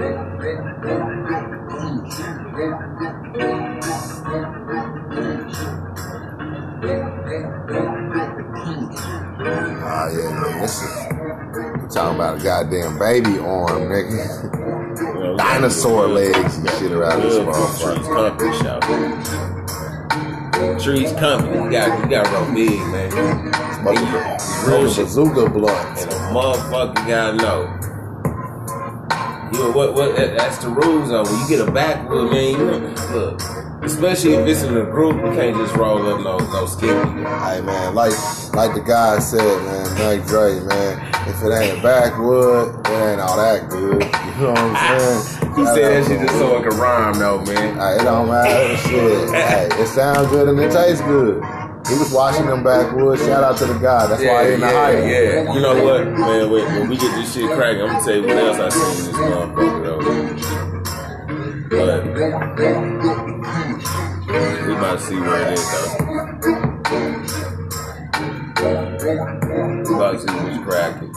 Ah, yeah, man. This is talking about a goddamn baby arm, nigga. Dinosaur legs and shit around this motherfucker. Trees Company show. Trees Company. You got you got real big, man. Real bazooka blunts. And a motherfucker gotta know. Know what? What? That's the rules though. When you get a backwood, man, you look. Especially if it's in a group, you can't just roll up no no skippy. Hey man, like like the guy said, man, Mac Dre, man, if it ain't a backwood, it ain't all that good. You know what I'm ah, saying? He said that shit just so it can rhyme though, man. Hey, it don't matter. Shit. Hey, it sounds good and it tastes good. He was watching them backwoods. Shout out to the guy. That's why he in the yeah, hype. yeah. You know what, man? When, when we get this shit cracking, I'm gonna tell you what else I seen in this motherfucker though. But we about to see where it is though. We about to see what's cracking.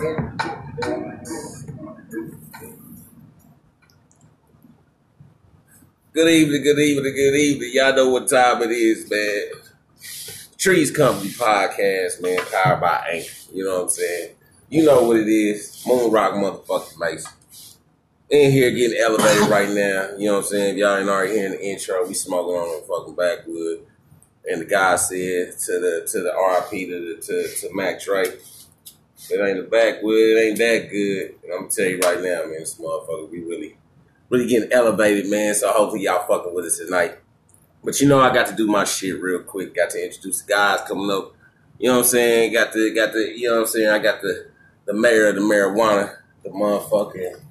Good evening, good evening, good evening. Y'all know what time it is, man. Trees Company podcast, man, powered by Anchor. You know what I'm saying? You know what it is. Moon Rock motherfucking Mason. In here getting elevated right now. You know what I'm saying? Y'all ain't already hearing the intro, we smoking on the fucking backwood. And the guy said to the to the RP to the, to, to Mac Dre, it ain't the backwood, it ain't that good. And I'm gonna tell you right now, man, this motherfucker, we really really getting elevated, man. So hopefully y'all fucking with us tonight. But you know I got to do my shit real quick. Got to introduce the guys coming up. You know what I'm saying? Got the got the you know what I'm saying? I got the the mayor of the marijuana, the motherfucking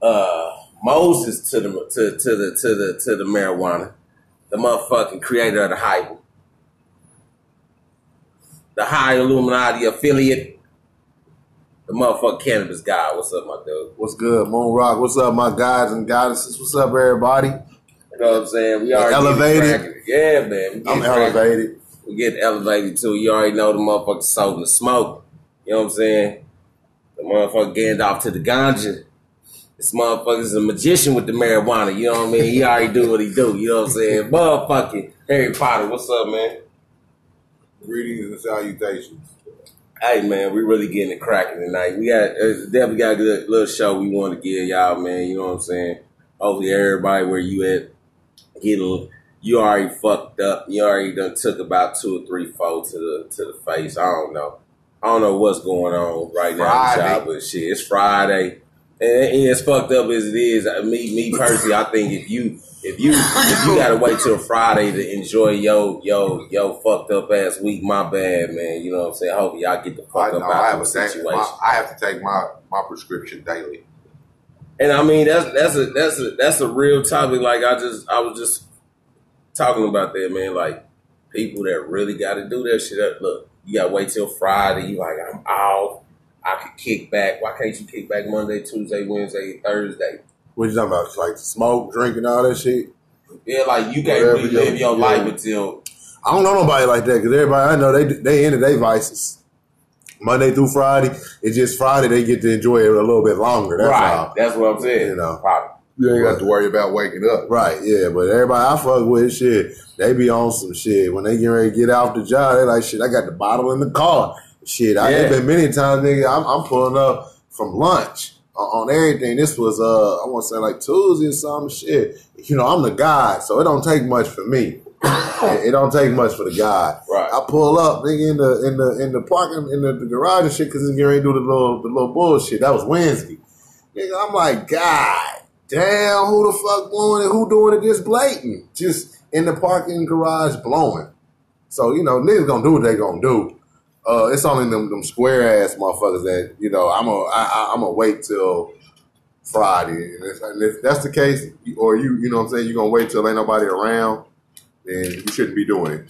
uh Moses to the to to the to the to the marijuana. The motherfucking creator of the hype. The high Illuminati affiliate. The motherfucking cannabis guy. What's up, my dude? What's good, Moon Rock? What's up, my guys and goddesses? What's up, everybody? You know what I'm saying? We already Elevated. cracking. Yeah, man. We I'm getting elevated. We get elevated too. You already know the motherfucker sold the smoke. You know what I'm saying? The motherfucker getting off to the ganja. This motherfucker's a magician with the marijuana. You know what I mean? He already do what he do. You know what I'm saying? Motherfucking Harry Potter. What's up, man? Greetings and salutations. Hey man, we really getting it cracking tonight. We got uh, definitely got a good little show we want to give y'all, man. You know what I'm saying? Hopefully everybody where you at get a you already fucked up. You already done took about two or three four to the to the face. I don't know. I don't know what's going on right now, Friday. y'all, but shit, it's Friday. And, and as fucked up as it is, I- me me personally, I think if you if you if you gotta wait till Friday to enjoy yo yo yo fucked up ass week, my bad, man. You know what I'm saying? Hope y'all get the fuck I up know out have, of the situation. my, I have to take my, my prescription daily. And I mean that's that's a that's a that's a real topic. Like I just I was just talking about that, man. Like people that really got to do that shit. Up. Look, you got to wait till Friday. You like I'm off. I could kick back. Why can't you kick back Monday, Tuesday, Wednesday, Thursday? What you talking about? It's like smoke, drinking, all that shit. Yeah, like you can't really live your yeah. life until I don't know nobody like that because everybody I know they they into their vices. Monday through Friday, it's just Friday they get to enjoy it a little bit longer. That's right. all. That's what I'm saying. You know. Probably. You ain't got to worry about waking up. Right, yeah, but everybody I fuck with, shit, they be on some shit. When they get ready to get off the job, they like, shit, I got the bottle in the car. Shit, I Yeah. it been many times, nigga, I'm, I'm pulling up from lunch on, on everything. This was, uh, I want to say like Tuesday or some shit. You know, I'm the guy, so it don't take much for me. It, it don't take much for the guy. Right. I pull up, nigga, in the in the in the parking in the, the garage and shit, because it's getting ready to do the little the little bullshit. That was Wednesday. Nigga, I'm like, God damn, who the fuck blowing it? Who doing it this blatant? Just in the parking garage blowing. So, you know, niggas gonna do what they gonna do. Uh, it's only them, them square ass motherfuckers that, you know, I'm gonna, I, I, I'm gonna wait till Friday. And if, and if that's the case, or you, you know what I'm saying, you're gonna wait till ain't nobody around, then you shouldn't be doing it.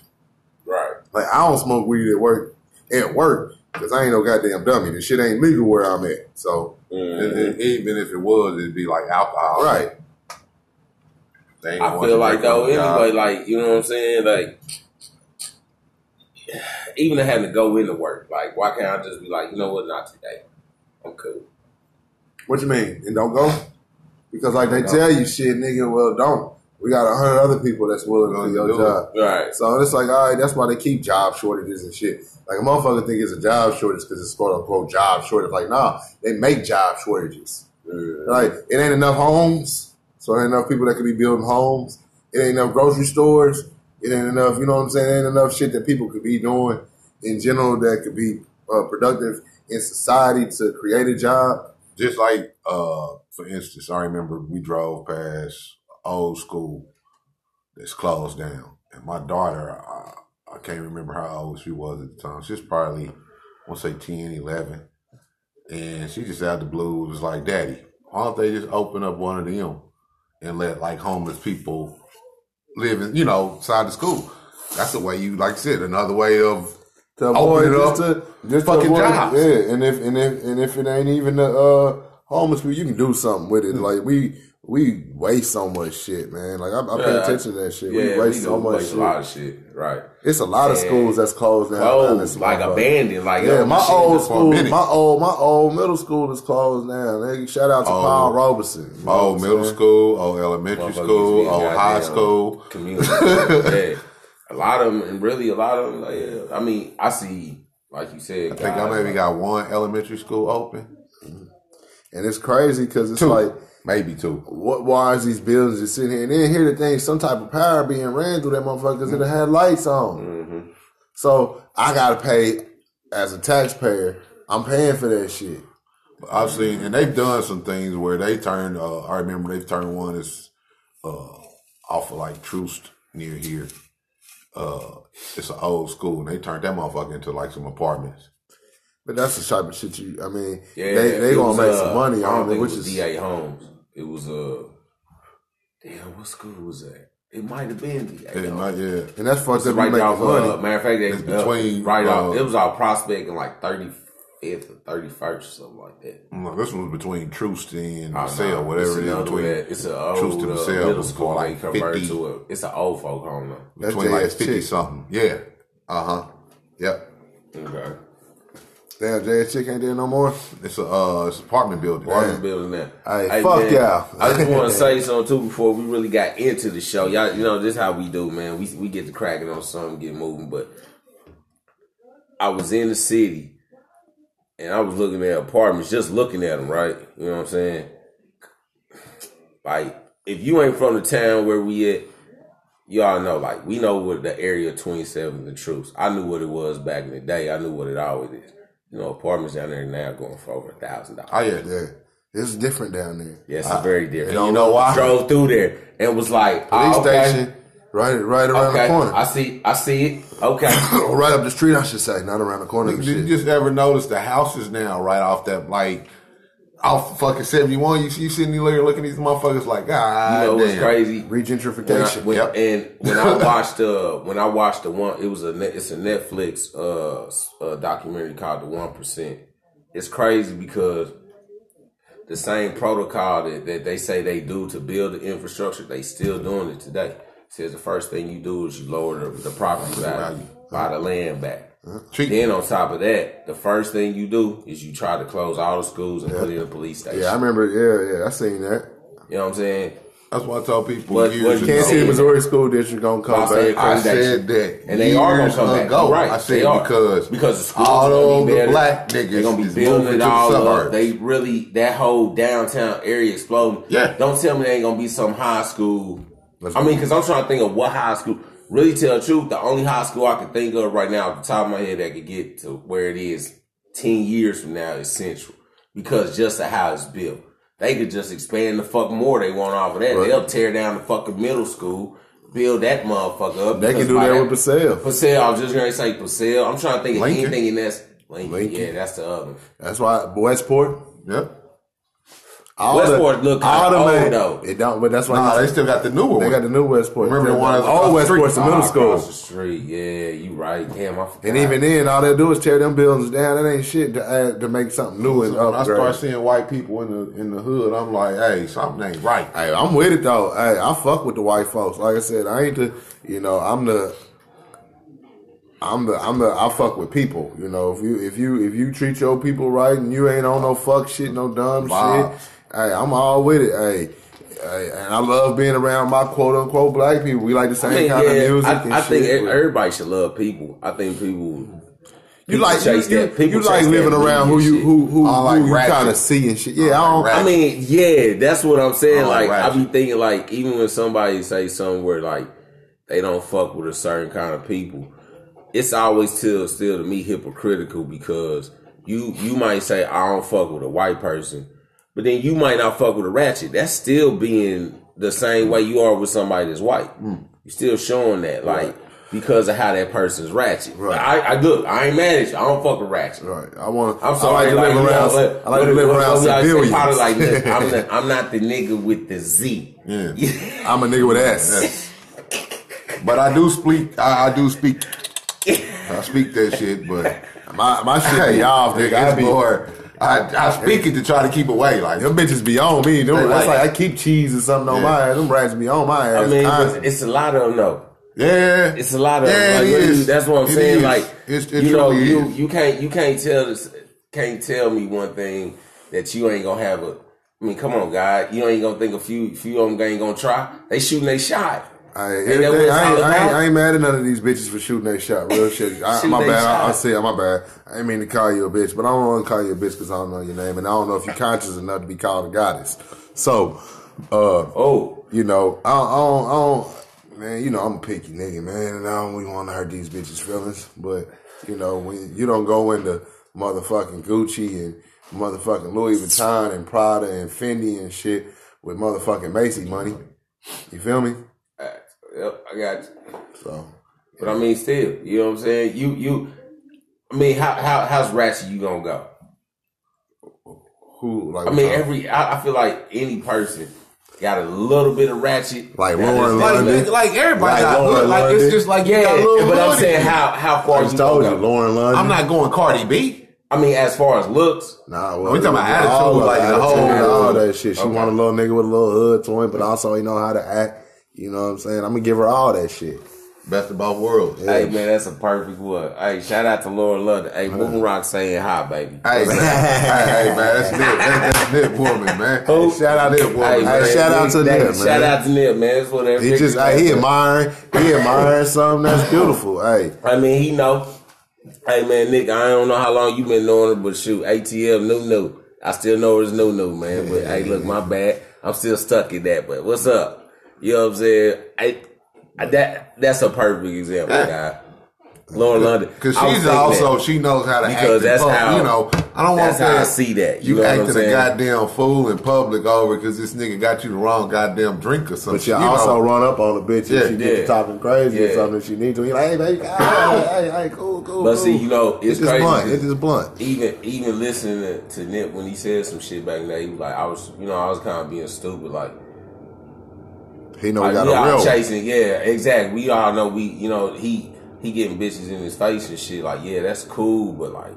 Right. Like, I don't smoke weed at work, at work, because I ain't no goddamn dummy. This shit ain't legal where I'm at. So, Mhm. And even if it was, it'd be like alcohol. right. I feel like though, anyway, like you know what I'm saying, like even having to go into work, like why can't I just be like, you know what, not today, I'm cool. What you mean? And don't go? Because like they tell you shit, nigga, well don't. We got a hundred other people that's willing to do your job. Right. So it's like, all right, that's why they keep job shortages and shit. Like a motherfucker think it's a job shortage because it's quote unquote job shortage. Like, nah, they make job shortages. Like, it ain't enough homes, so it ain't enough people that could be building homes. It ain't enough grocery stores. It ain't enough, you know what I'm saying? It ain't enough shit that people could be doing in general that could be uh, productive in society to create a job. Just like, uh, for instance, I remember we drove past old school that's closed down. And my daughter, I, I can't remember how old she was at the time. She's probably, I want to say 10, 11. And she just out of the blue was like, Daddy, why don't they just open up one of them and let like homeless people live in, you know, side the school? That's the way you, like I said, another way of To avoid it just up. to just Fucking avoid, jobs. yeah. And if and if and if it ain't even the uh, homeless people, you can do something with it. Like we we waste so much shit, man. Like I, I pay Yeah. attention to that shit. Yeah, we waste we so much waste shit. a lot of shit. Right. It's a lot of schools that's closed down. around this Closed, like abandoned, like Yeah, oh, my old just- for a school, my old, my old middle school is closed now. Nigga, shout out to Oh. Paul Robeson. You know Oh, middle saying? school, old elementary Motherfuckers school, be oh, high goddamn school. community. yeah, a lot of them, and really a lot of them. Like, yeah. I mean, I see, like you said, I think I maybe like- got one elementary school open. Mm-hmm. And it's crazy because it's Two. like, Maybe two. what? Why is these buildings just sitting here? And then hear the thing, some type of power being ran through that motherfucker because it had lights on. Mm-hmm. So I gotta pay as a taxpayer. I'm paying for that shit. I've seen, and they've done some things where they turned. Uh, I remember they've turned one that's uh, off of like Troost near here. Uh, it's an old school, and they turned that motherfucker into like some apartments. But that's the type of shit you. I mean, Yeah, they they gonna was, make uh, some money I on it, which is DA Holmes. It was uh, damn, what school was that? It might have been DA. Yeah, Holmes. not, yeah. and that's fucked up. Right off. money. Uh, matter of fact, It's uh, between, right off. uh, It was off Prospect and like thirty fifth or thirty first, or something like that. No, this one was between Troost and wacwhatever it's it is between. It's an Troost old and uh, middle school. like converted 50. to a. It's an old folk home. That's between like fifty something. Yeah. Uh huh. Yep. Okay. Damn, Chick ain't there no more. It's a uh, it's an apartment building. Apartment building now. Hey, fuck y'all. I just want to say something too before we really got into the show. Y'all, you know, this is how we do, man. We we get to cracking on something, get moving. But I was in the city and I was looking at apartments, just looking at them, right? You know what I'm saying? Like, if you ain't from the town where we at, y'all know, like, we know what the area 27, the truth. I knew what it was back in the day. I knew what it always is. You know, apartments down there now going for over a thousand dollars. Oh yeah. Yeah, it's different down there. Yes, it's very different. don't you know know, why. I drove through there and was like, Police oh, okay, station, right, right around okay, the corner. I see, I see it. Okay, right up the street, I should say, not around the corner. Did you shit. just ever notice the houses now right off that like off fucking seventy one? You see you sitting there looking at these motherfuckers like, ah, you know what's crazy? When I, Regentrification. when, Yep. And when I watched uh when I watched the one, it was a it's a Netflix uh, uh documentary called The One Percent. It's crazy because the same protocol that, that they say they do to build the infrastructure, they still doing it today. Says the first thing you do is you lower the, the property value, buy the land back. Cheap. Then on top of that, the first thing you do is you try to close all the schools and put in a police station. yeah, I remember. Yeah, yeah, I seen that. You know what I'm saying? That's what I tell people But- years but ago. you Kansas City, Missouri school district gonna come I said back. I said that, And they are gonna years come back. ago. You're right. I said They because because the schools all gonna be the better. black niggas They're gonna be building it to the all up. They really that whole downtown area exploding. Yeah. Don't tell me they ain't gonna be some high school. Let's I mean, because I'm trying to think of what high school. Really, tell the truth, the only high school I can think of right now, at the top of my head, that could get to where it is ten years from now is Central, because just of how it's built. They could just expand the fuck more they want off of that. Right. They'll tear down the fucking middle school, build that motherfucker up. They can do by that with Pascal. Pascal, I was just gonna say Pascal. I'm trying to think of Lincoln. anything in that. Lincoln. Lincoln. Yeah, that's the other. one. That's why Westport. Yep. All Westport look kinda all the old, man- though. It don't, but that's why Nah, they still got the newer they one. got the new Westport. Remember the one that's across old the street? Westport's the middle Ah, school. across the street. Yeah, you right. Damn, I forgot. And even then, all they do is tear them buildings down. That ain't shit to add, to make something new and when I start seeing white people in the in the hood, I'm like, hey, something ain't right. Hey, I'm with it though. Hey, I fuck with the white folks. Like I said, I ain't the, you know, I'm the, I'm the, I'm the, I fuck with people. You know, if you, if you, if you treat your people right and you ain't on no fuck shit, no dumb Wow. shit, hey, I'm all with it. Hey, Hey, and I love being around my quote unquote black people. We like the same I mean, kind yeah, of music. I, and I think shit, e- but everybody should love people. I think people. you people like you, chase you, that- people you like living around who you shit. who who, I like who you kind of see and shit. Yeah, I I don't. like I mean, yeah, that's what I'm saying. I like Like, I be thinking, like, even when somebody say something where like they don't fuck with a certain kind of people, it's always still still to me hypocritical because you you might say I don't fuck with a white person, but then you might not fuck with a ratchet. That's still being the same way you are with somebody that's white. Hmm. You're still showing that, like. Because of how that person's ratchet, right? I, I look, I ain't mad at you. I don't fuck with ratchet. Right. I want. I'm sorry. I like to live around. I like to live around but I say civilians. Like, look, I'm, the, I'm not the nigga with the Z. Yeah. I'm a nigga with S. But I do speak. I, I do speak. I speak that shit, but My my shit be off, nigga. I be more. I, I speak it to try to keep away. Like Them bitches be on me. Them, They that's like- like I keep cheese or something on Yeah. my ass. Them rats be on my ass. I mean, constantly. it's a lot of them though. yeah, It's a lot of Yeah, like, it that's what I'm It saying. is. Like It's- it you know, truly you you can't you can't tell this can't tell me one thing that you ain't gonna have a. I mean, come on, God, you ain't gonna think a few few of them ain't gonna try. They shooting they shot. I, Ain't everything, that what it's I, ain't, I, ain't. I ain't mad at none of these bitches for shooting that shot. Real shit. I, my bad. I, I shot. say my bad. I ain't mean to call you a bitch, but I don't want to call you a bitch because I don't know your name, and I don't know if you're conscious enough to be called a goddess. So, uh, Oh, you know, I don't, I don't, I don't, man, you know, I'm a picky nigga, man, and I don't really want to hurt these bitches' feelings. But, you know, when you don't go into motherfucking Gucci and motherfucking Louis Vuitton and Prada and Fendi and shit with motherfucking Macy money, you feel me? Yep, I got you. So, But I mean, still, you know what I'm saying? You you. I mean, how how how's ratchet you gonna go? who, like, I mean, uh, every I, I feel like any person got a little bit of ratchet. Like Now, Lauren this- like, London. like everybody Like got Lauren hood. Like London. it's just like you Yeah, got a little but I'm saying how how far I you just told you, gonna go? Lauren London. I'm not going Cardi B. I mean, as far as looks, Nah, well, We talking about attitude, all like the attitude whole- all that shit. She Okay. want a little nigga with a little hood to him, but also he know how to act. You know what I'm saying? I'm gonna give her all that shit. Best of both worlds. Yeah. hey man, that's a perfect one. Hey, shout out to Lauren London. Hey, Moon Rock saying hi, baby. Hey, man. hey, hey, man, that's Nip. That's, that's Nip woman, man. Who? Shout out to Hey, Hey, man, shout out to they- Nip, man. Shout out to Nip, man. That's what He just hey, he admiring, he admiring something that's beautiful. Hey, I mean, he know. Hey man, Nick, I don't know how long you been knowing her, but shoot, ATL new new. I still know it's new new, man. But hey, look, my bad. I'm still stuck in that. But what's up? You know what I'm saying? I, I that that's a perfect example, guy. Lauren London. Because she's also that she knows how to because act. that's public. how you know. I don't want that's how I to see that. You, You, know what I'm acting a goddamn fool in public over because this nigga got you the wrong goddamn drink or something. but you, you also know. run up on a bitch Yeah, if she get yeah. talking crazy or something she need to. You're like, hey, baby, hey, hey, hey, cool, cool. But cool. see, you know, it's it's just crazy blunt. 'cause- It's just blunt. even even listening to, to Nip when he said some shit back then, he was like, I was, you know, I was kind of being stupid, like. He know we got a real. chasing, yeah, exactly. We all know we, you know, he he getting bitches in his face and shit. Like, yeah, that's cool, but like,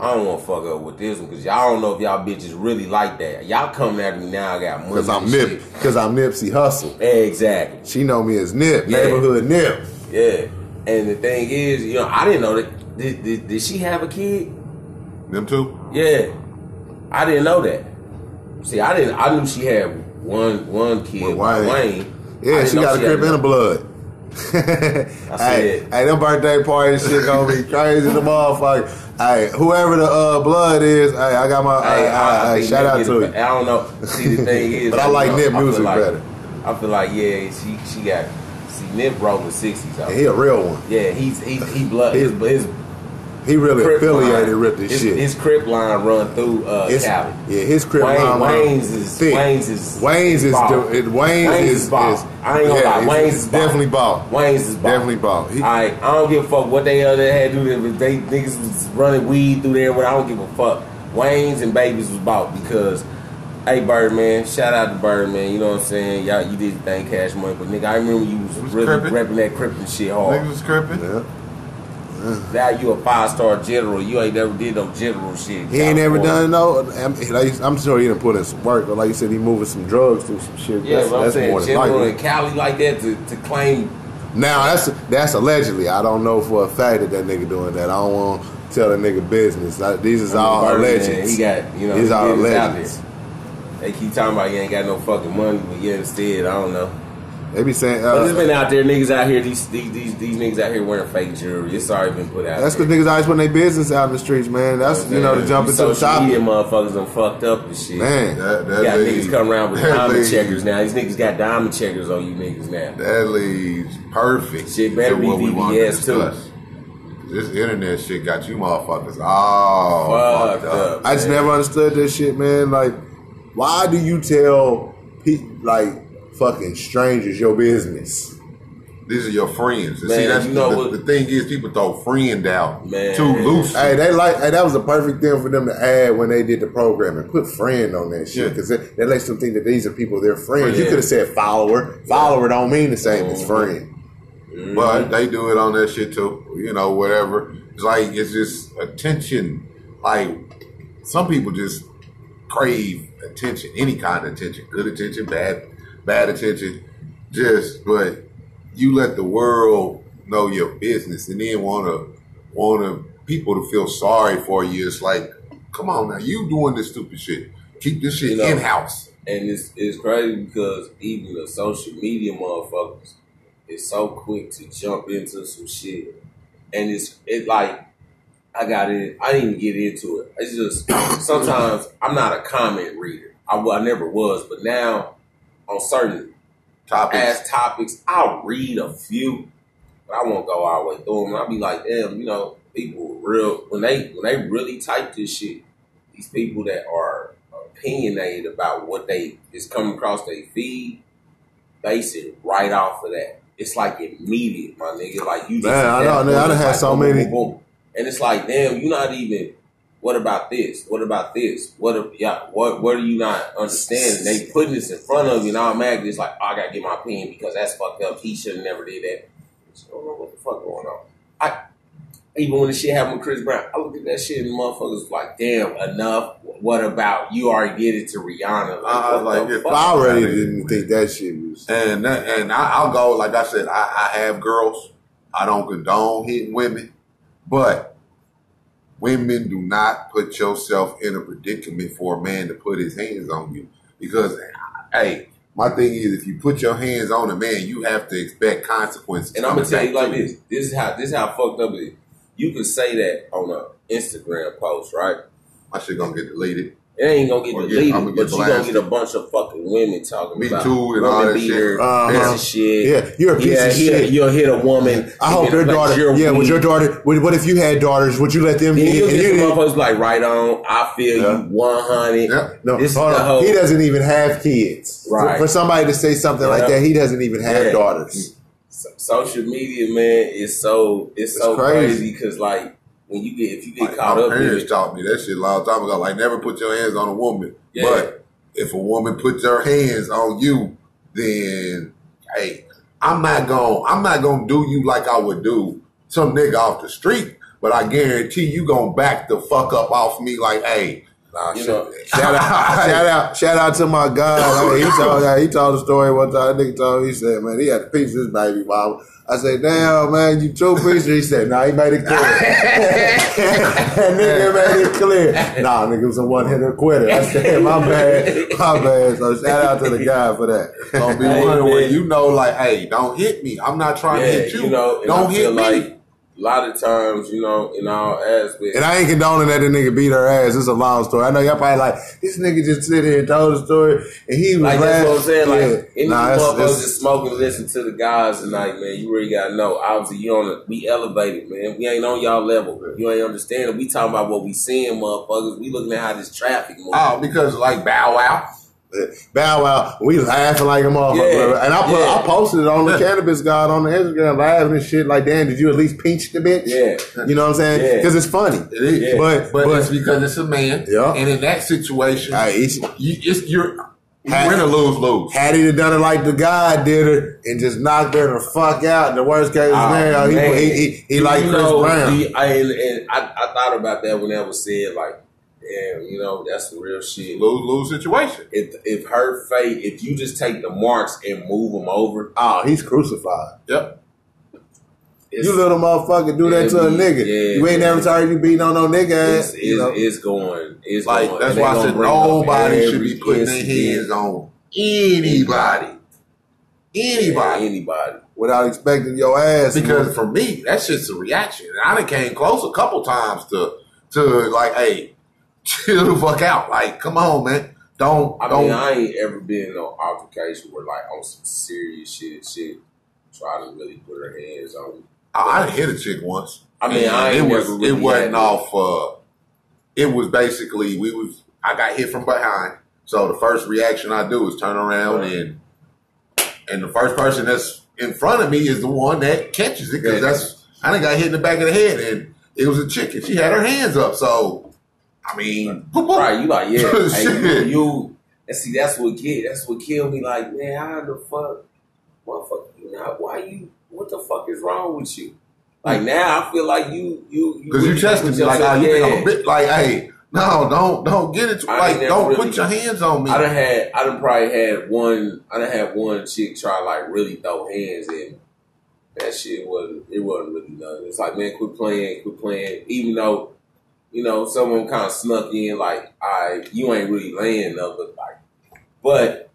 I don't want to fuck up with this one because y'all don't know if y'all bitches really like that. Y'all coming at me now, I got money. Because I'm Nip. Because I'm Nipsey Hussle. Exactly. She know me as Nip, Yeah. neighborhood Nip. Yeah. And the thing is, you know, I didn't know that. Did, did, did she have a kid? them two. Yeah. I didn't know that. See, I didn't. I knew she had one one kid, Wayne. Wayne. I Yeah, she got a crib and a blood. hey, hey, them birthday parties shit gonna be crazy. The motherfucker. Hey, whoever the uh, blood is, hey, I got my. Hey, I, I think shout out to it- you. I don't know. See, the thing is, But I like Nip music like, better. I feel like yeah, she she got see Nip rolling sixties. He a real one. Yeah, he's he he blood his his He really crip affiliated line, with this his, shit. His crip line run through uh, His- Cali. yeah, his crib Wayne- line run Wayne's is- thick. Wayne's is- Wayne's is ball. the- it- Wayne's, Wayne's is, is ball. is- I ain't gonna yeah, lie, it's- Wayne's it's is definitely ball. Wayne's is ball. Definitely ball. He- I I don't give a fuck what they other had to do. If they niggas was running weed through there, but I don't give a fuck. Wayne's and babies was bought because, hey Birdman, shout out to Birdman. You know what I'm saying? Y'all, you did your thing, cash money, but nigga, I remember you was, Was really crippin'? repping that crippin' shit hard. Niggas was cripping. Yeah. Now you a five star general. You ain't never did no general shit. He ain't never done no. I'm, like, I'm sure he done put in some work, but like you said, he moving some drugs through some shit. Yeah, that's, but I'm that's saying more than general likely. in Cali like that to, to claim. Now that's that's allegedly. I don't know for a fact that that nigga doing that. I don't want to tell that nigga business. Like, these is all Birdman, legends. He got you know these he all did his out legends. They keep talking about you ain't got no fucking money, but yeah, instead, I don't know. They be saying uh, been out there niggas out here. These these these, these niggas out here wearing fake jewelry. It's already been put out. that's because niggas always putting their business out in the streets, man. That's you know to jump into the top. media motherfuckers done fucked up and shit. Man, That, You got niggas come around with diamond checkers now. These niggas got diamond checkers on you niggas now. That leads perfect Shit better be what we want to too. This internet shit got you motherfuckers all Fucked fucked up. up. I just never understood this shit, man. Like, why do you tell pe- like fucking strangers your business? These are your friends. And See, Man, that's you know the, what- the thing is, people throw friend out Man. too loose. Hey, they like. Hey, that was a perfect thing for them to add when they did the programming. Put friend on that shit Yeah. because that, that lets them think that these are people they're friends. You could have said follower. Follower don't mean the same as Mhm. friend. But they do it on that shit too. You know, whatever. It's like it's just attention. Like some people just crave attention, any kind of attention, good attention, bad, bad attention. Just, but you let the world know your business, and then want to want to people to feel sorry for you. It's like, come on now, you doing this stupid shit. Keep this shit You know, in house. And it's it's crazy because even the social media motherfuckers is so quick to jump into some shit, and it's it like I got in. I didn't even get into it. It's just sometimes I'm not a comment reader. I, I never was, but now on certain Topics. ass topics, I'll read a few, but I won't go all the way through them. I'll be like, damn, you know, people real when they when they really type this shit. These people that are opinionated about what they is coming across their feed, base it right off of that. It's like immediate, my nigga. Like you just Man, I know, boom, I done had like so boom, many- boom, boom. and it's like, damn, you're not even. What about this? What about this? What? if- Yeah. What? What are you not understanding? They putting this in front of you, and automatically it's like, oh, I gotta get my opinion because that's fucked up. He should have never did that. So, I don't know what the fuck going on. I even when the shit happened with Chris Brown, I look at that shit and motherfuckers like, damn, enough. What about you already did it to Rihanna? Like, what like, if? I already Yeah. didn't think that shit was. And that, and I, I'll go like I said. I, I have girls. I don't condone hitting women, but women do not put yourself in a predicament for a man to put his hands on you because, hey, my thing is if you put your hands on a man, you have to expect consequences. And I'm gonna tell you like this. This is how this is how fucked up it is. You can say that on a Instagram post, right? My shit gonna get deleted. It ain't gonna get Or get- get but you gonna get a bunch of fucking women talking Me about too, and all that beater, shit. Uh-huh. piece of shit. Yeah, you're a piece yeah, of he'll- shit. You'll hit a woman. I hope your like, daughter. Yeah, with your daughter? What if you had daughters? Would you let them? Then you'll get motherfuckers like right on. I feel Yeah. you one hundred. Yep. No, This is hold on. whole- he doesn't even have kids. Right. For, for somebody to say something like that, he doesn't even have Yeah. daughters. So- social media, man, is so it's, so crazy. crazy because like when you get if you get Like, caught my up parents taught me that shit a long time ago. Like, never put your hands on a woman. Yeah. But if a woman puts her hands on you, then hey, I'm not gonna I'm not gonna do you like I would do some nigga off the street. But I guarantee you gonna back the fuck up off me. Like, hey, nah, You know, Shout out, shout out, shout out to my guy. I mean, he told he told the story one time. That nigga told me, he said, man, he had to piece his baby mama. I said, damn, man, you two pieces. He said, nah, he made it clear. nigga made it clear. Nah, nigga was a one hitter quitter. I said, my bad, my bad. So shout out to the guy for that. Don't be Hey, one where man. you know, like, hey, don't hit me. I'm not trying to hit you. you know, don't hit me. like a lot of times, you know, in all aspects, And I ain't condoning that the nigga beat her ass. It's a long story. I know y'all probably like, this nigga just sit here and told the story, and he was Like that's what I'm saying. Like any Nah, motherfuckers just smoking, and listen to the guys tonight, man. You really gotta know. Obviously, you on the, we elevated, man. We ain't on y'all level. You ain't understanding. We talking about what we seeing, motherfuckers. We looking at how this traffic moves. Oh, because like Bow Wow. Bow Wow, we laughing like a motherfucker. Yeah, and I put, yeah. I posted it on the cannabis god on the Instagram, laughing and shit. Like, damn, did you at least pinch the bitch? Yeah. You know what I'm saying? Yeah. Because it's funny. It is, Yeah. But, but, but, it's because it's a man. Yeah. And in that situation, Hey, it's- you, it's you're Had- win or lose lose. had he done it like the guy did it and just knocked her the fuck out, in the worst case Oh, scenario, he, he, he, he like Chris know, Brown. the- I, I, I thought about that when that was said. Like, damn, you know, that's some real shit. Lose lose situation. If if her fate, if you just take the marks and move them over, oh, he's crucified. Yep. It's- you little motherfucker do that to a nigga. yeah, you ain't man. never tired you beating on no nigga it's, ass. it's, You know? it's going. It's Like going. that's And why I said nobody should be putting their hands on anybody. Anybody. Anybody. Without expecting your ass. Because for me, that's just a reaction. And I done came close a couple times to to like, hey, chill the fuck out. Like, come on, man. Don't I don't mean, I ain't ever been in no altercation where like on some serious shit, shit, try to really put her hands on me. I, I hit a chick once. I mean, I it was really it wasn't off. Uh, it was basically we was. I got hit from behind, so the first reaction I do is turn around Right. and and the first person that's in front of me is the one that catches it because Yeah. that's I done got hit in the back of the head and it was a chick and she had her hands up. So I mean. Right, you like, yeah, hey, you, you and see that's what kid that's what killed me, like, man, how the fuck motherfucker, you know, why you what the fuck is wrong with you? Like mm. now I feel like you you Because you with- tested me like, oh, you think I'm a bit like, hey, no, don't don't get it. I Like, don't really- put your hands on me. I done had I done probably had one I done had one chick try to like really throw hands in. That shit wasn't it wasn't really nothing. It's like man, quit playing, quit playing. Even though, you know, someone kind of snuck in like, I you ain't really laying nothing, but like, but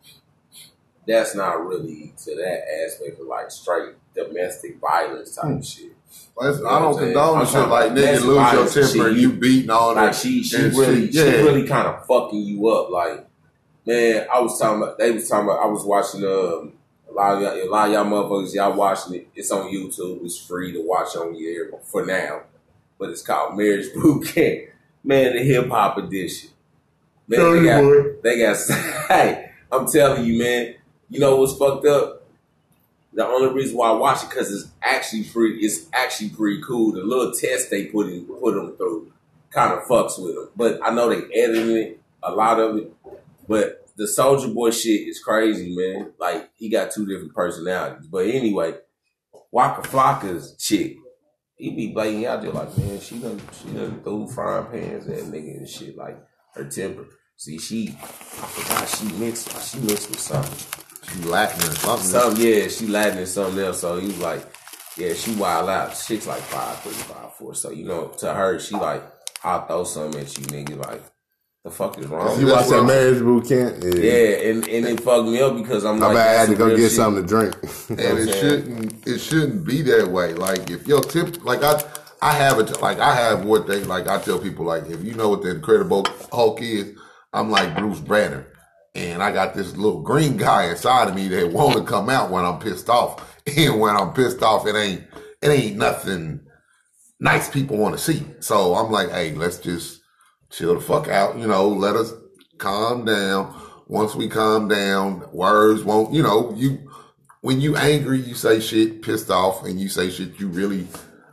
that's not really to that aspect of like straight domestic violence type Hmm. shit. That's- You know I don't condone shit like nigga lose your temper and you beating on her. Like she she and really shit, she yeah. really kind of fucking you up. Like man, I was talking about they was talking about I was watching um a lot of y'all, a lot of y'all motherfuckers y'all watching it. It's on YouTube. It's free to watch on your for now, but it's called Marriage Boot Camp. Man, the hip hop edition. Man, they got, what. they got. Hey, I'm telling you, man. You know what's fucked up? The only reason why I watch it because it's actually pretty. It's actually pretty cool. The little test they put in, put them through kind of fucks with them. But I know they edited it, a lot of it. But the Soulja Boy shit is crazy, man. Like he got two different personalities. But anyway, Waka Flocka's chick, he be blaming out there like, man, she done she done threw frying pans at nigga and shit. Like her temper. See, she I forgot she mixed she mixed with something. She Latin or something. Something, yeah, she Latin and something else. So he was like, yeah, she wild out. Chick's like five three, five four. So you know, to her, she like, I'll throw something at you, nigga. Like, the fuck is wrong? You watch that marriage boot camp? Yeah, and, and it fucked me up because I'm I like, bet I had to go get shit. something to drink. and it shouldn't it shouldn't be that way. Like if your tip, like I I have it, like I have what they like. I tell people like if you know what the Incredible Hulk is, I'm like Bruce Banner, and I got this little green guy inside of me that want to come out when I'm pissed off, and when I'm pissed off, it ain't it ain't nothing nice people want to see. So I'm like, hey, let's just chill the fuck out. You know, let us calm down. Once we calm down, words won't, you know, you, when you angry, you say shit pissed off and you say shit you really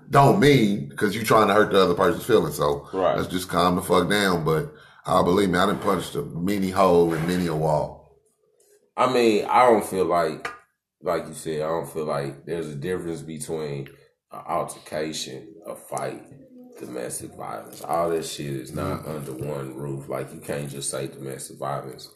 don't mean because you trying to hurt the other person's feelings. So Right. let's just calm the fuck down. But I believe me, I didn't punch a many hole in many a wall. I mean, I don't feel like, like you said, I don't feel like there's a difference between an altercation, a fight, domestic violence. All that shit is not mm-hmm. under one roof. Like you can't just say domestic violence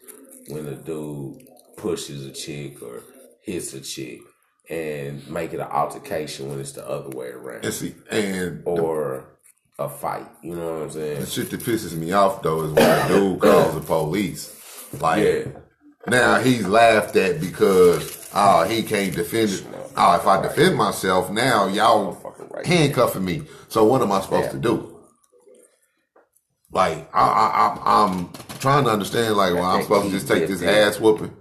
when a dude pushes a chick or hits a chick and make it an altercation when it's the other way around And see, and the, or a fight. You know what I'm saying? the shit that pisses me off though is when a dude calls the police. Like, Yeah. Now he's laughed at because oh he can't defend it. Oh, if I defend myself now, y'all right handcuffing me. So what am I supposed Yeah. to do? Like I, I'm trying to understand. Like, well, I'm supposed to just take this ass whooping.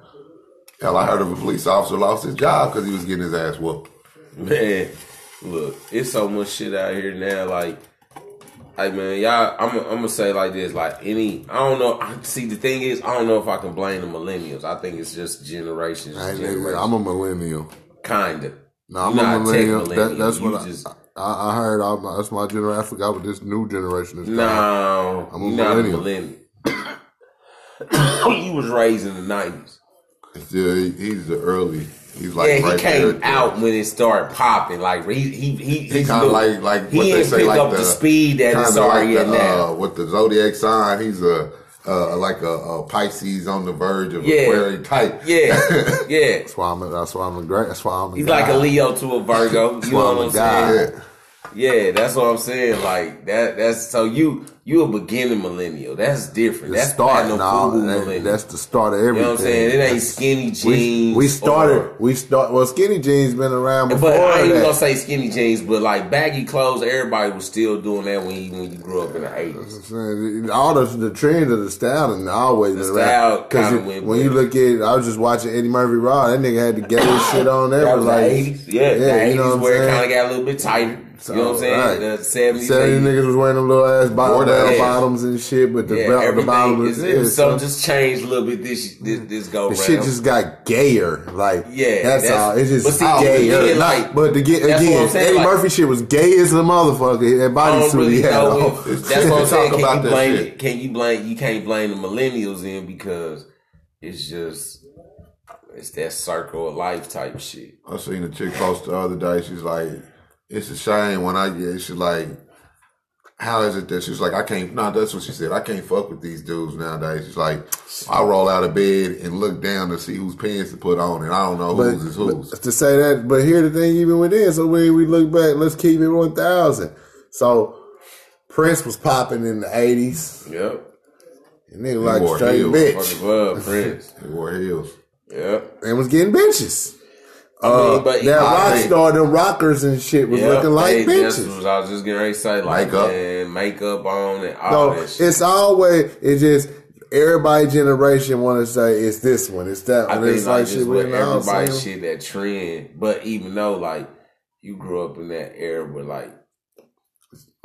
Hell, I heard of a police officer lost his job because he was getting his ass whooped. Man, look, it's so much shit out here now. Like, like man, y'all, I'm, I'm gonna say like this. Like any, I don't know. I- See, the thing is, I don't know if I can blame the millennials. I think it's just generations. Generations. I'm a millennial. kinda. No, I'm a not a tech millennial. That, that's You what just- I, I heard. All my, that's my generation. I forgot what this new generation is. called. No, I'm a not a millennial. millennial. you was raised in the nineties. Still, he, he's the early. He's like Yeah, he right came there. out when it started popping. Like he he he, He he's kind of like like he what they say like up the, the speed that it's already like the, now. Uh, with the zodiac sign, he's a uh, like a, a Pisces on the verge of Yeah. Aquarius type. Yeah, yeah. That's why I'm. A, that's why I'm a great. That's why I'm. A He's guy. like a Leo to a Virgo. You know what I'm I'm saying? Yeah, that's what I'm saying. Like that. That's so you you a beginning millennial. That's different. The that's start. No, that- that's the start of everything. you know what I'm saying? It ain't skinny jeans. We, we started. or- we start. Well, skinny jeans been around before but I ain't that. gonna say skinny jeans, but like baggy clothes. Everybody was still doing that when you when you grew up in the eighties. All the the trend of the style and always The style around. Because when you look at, I was just watching Eddie Murphy Raw. That nigga had the gayest shit on there. That was like the eighties. Yeah, the you know what I'm where it saying? kind of got a little bit tighter. You know what I'm saying? right. The seventies. Seventy niggas was wearing them little ass bottom, DoorDash. bottoms and shit, but the, Yeah, belt, the everything bottom was it was yeah, something so just changed a little bit this this, this go the round. shit just got gayer. Like Yeah, that's, that's- all. It's just but see, gayer. again, Not- like, but to get again, I'm Eddie like- Murphy shit was gay as a motherfucker. That I don't bodysuit really he had know. on. if- That's what I'm saying. Can about you blame shit. it? Can you blame? You can't blame the millennials in because it's just it's that circle of life type shit. I seen a chick post the other day. She's like, "It's a shame when I get." She's like, "How is it that she's like I can't?" No, that's what she said. I can't fuck with these dudes nowadays. She's like, I roll out of bed and look down to see whose pants to put on, and I don't know But, whose is whose. but to say that, but here the thing, even within, so when we look back, let's keep it one thousand. So Prince was popping in the eighties, Yep. and they like wore straight heels. bitch, Fucking love Prince. They wore heels. Yep. and was getting bitches. I Uh, mean, but that I rock think- star, the rockers and shit was Yep, looking like hey, That's bitches. what I was just getting ready to say. Like, Makeup. man, makeup on and all No, that shit. it's always it's just everybody generation want to say it's this one, it's that I one. think It's like like just shit with with everybody saying- shit that trend. But even though like you grew up in that era where like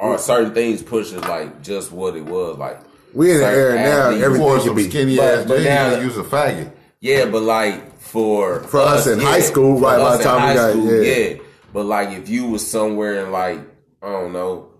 or certain things pushes like just what it was like. We in the era now, athletes- You everything wore can be. skinny But- ass but jeans now- and use a faggot. Yeah, but like for For us in high school, right, by us the time we got- school, yeah. But like if you was somewhere in like I don't know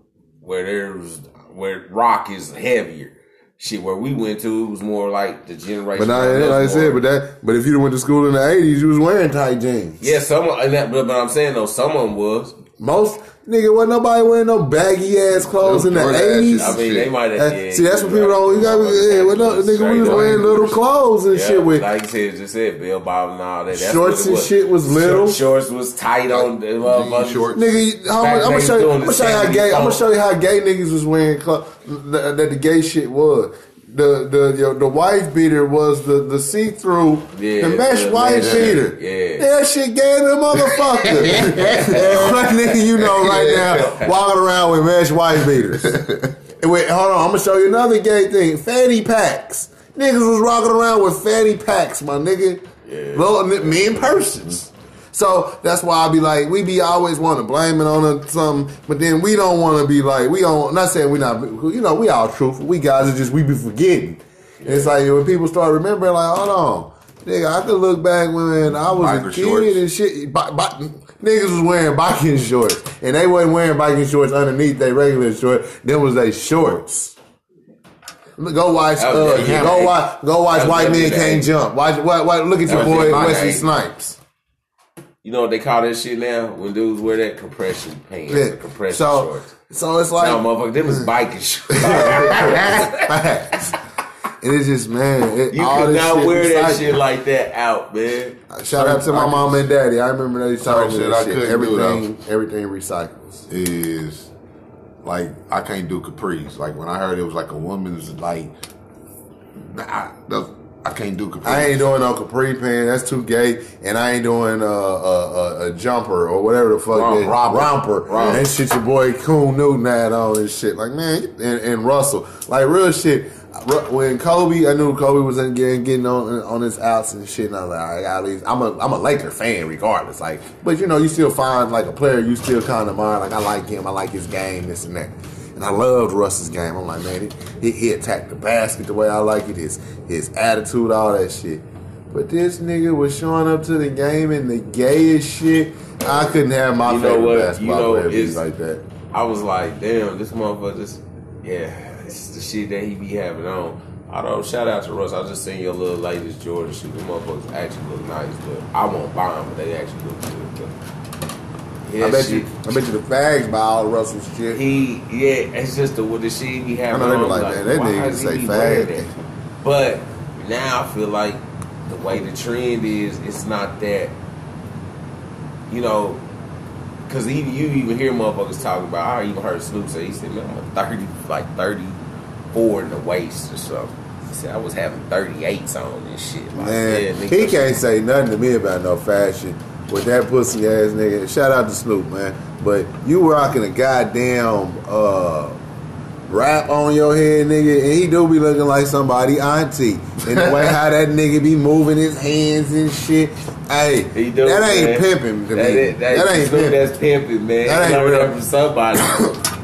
where there's where rock is heavier. Shit, where we went to, it was more like the generation. But us like I said, but that, but if you went to school in the eighties, you was wearing tight jeans. yeah, and that, but, but I'm saying though, someone was. Most nigga wasn't nobody wearing no baggy ass clothes in the eighties. I mean, they might have. Yeah, see, that's what people right. don't. You got yeah, well, no, nigga, we was wearing little clothes and Yeah, shit with like you said, just said Bill Bob and all that. That's Shorts and shit was little. Shorts was tight on the motherfuckers. shorts. Nigga, you- I'm, Back I'm gonna show you. I'm gonna show you how 70s gay. I'm gonna show you how gay niggas was wearing clothes. That, that the gay shit was. The the your, the wife beater was the the see through Yeah, the mesh the wife mesh, beater. yeah. that shit gay to the motherfucker. what nigga you know right now walking around with mesh wife beaters? And wait, hold on. I'm gonna show you another gay thing. Fanny packs. Niggas was rocking around with fanny packs, my nigga. Yeah. Little men persons. So that's why I be like, we be always want to blame it on something, but then we don't want to be like, we don't. Not saying we not, you know, we all truthful. We guys are just we be forgetting. And It's like when people start remembering, like, hold on, nigga, I could look back when I was Biker a kid shorts. and shit. Niggas was wearing biking shorts, and they wasn't wearing biking shorts underneath their regular shorts. Them was they shorts. Go watch. Uh, go watch. Go watch. White men can't jump. Watch. Watch. watch look at your boy Wesley. Snipes. You know what they call that shit now? When dudes wear that compression pants, Yeah. or compression So, shorts. so it's like, No, motherfucker, them is mm. biking shorts. And it's just man, it, You all could this not shit wear that recycled. shit like that out, man. Uh, shout out to my mom and daddy. I remember they told oh, me shit that I shit. couldn't do, Everything, everything recycles. is like I can't do capris. Like when I heard it was like a woman's like, I, the- I can't do capris. I ain't doing no capri pants. That's too gay. And I ain't doing uh, a, a, a jumper or whatever the fuck Romper. that romper. Romper. That shit your boy Coon Newton had on and shit. Like man, and, and Russell, like real shit. When Kobe, I knew Kobe was in getting getting on on his outs and shit. And I was like, I got at least I'm a I'm a Laker fan regardless. Like, but you know, you still find like a player you still kind of mind. Like I like him. I like his game. This and that. And I loved Russ's game. I'm like, man, he, he, attacked the basket the way I like it. His his attitude, all that shit. But this nigga was showing up to the game in the gayest shit. I couldn't have my You know favorite what? basketball You know, player be it's- like that. I was like, damn, this motherfucker just, yeah, it's the shit that he be having on. Although, shout out to Russ, I just seen your little latest Jordan shoe. The motherfuckers actually look nice, but I won't buy them, but they actually look good. Yeah, I bet shit, you, I bet you the fags buy all Russell's shit. He, yeah, it's just the what the shit he be I know they be like, man, that nigga say fag. But now I feel like the way the trend is, it's not that. You know, because even you even hear motherfuckers talking about. I even heard Snoop say he said, "Man, I'm a thirty, like thirty four in the waist or something." He said I was having thirty eights on and shit. Like, Man, yeah, he can't say nothing to me about no fashion with that pussy ass nigga. Shout out to Snoop, man. But you rocking a goddamn uh, wrap on your head, nigga, and he do be looking like somebody auntie. And the way how that nigga be moving his hands and shit. Hey, He do, that ain't man. pimping to That, me. ain't- that, That ain't Snoop, pimping. That's pimping, man. That ain't that from somebody.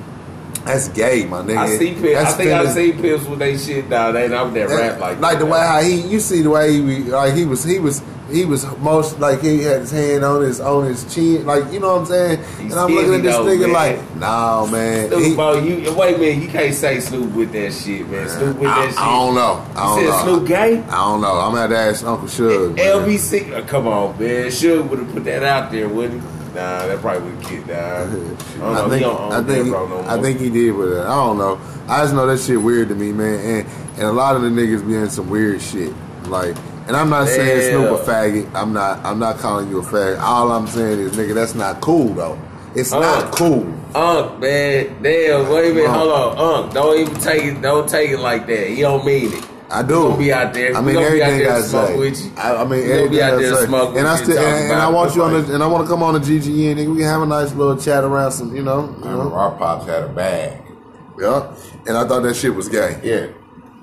That's gay, my nigga. I see pimps. I think I feeling- see pimps with they shit down. They not that rap like like the way how he you see the way he like he was he was he was most like he had his hand on his on his chin like you know what I'm saying He's and I'm looking at this though, nigga man. like nah man Snoop, He- bro, you wait a minute. You can't say Snoop with that shit, man. Snoop with I, that shit. I don't know I don't you know said Snoop gay? I don't know I'm gonna have to ask Uncle Suge man. LBC, oh, uh, come on, man. Suge would have put that out there, wouldn't he? Nah, that probably would get down. I. I think, I, think no. I think he did with it. I don't know. I just know that shit weird to me, man. And and a lot of the niggas be in some weird shit. Like, and I'm not saying Snoop a faggot. I'm not. I'm not calling you a faggot. All I'm saying is, nigga, that's not cool though. It's Uh. not cool. Unc, man, damn, wait a minute, hold on, Unc, don't even take it, don't take it like that. He don't mean it. I do. be out there. I mean, gonna be out everything I say. with you. I, I mean, everything I say. and I still, and, and I want you on the, and I want to come on the GGN, nigga. We can have a nice little chat around some, you know, you know. our pops had a bag. Yeah. And I thought that shit was gay. Yeah.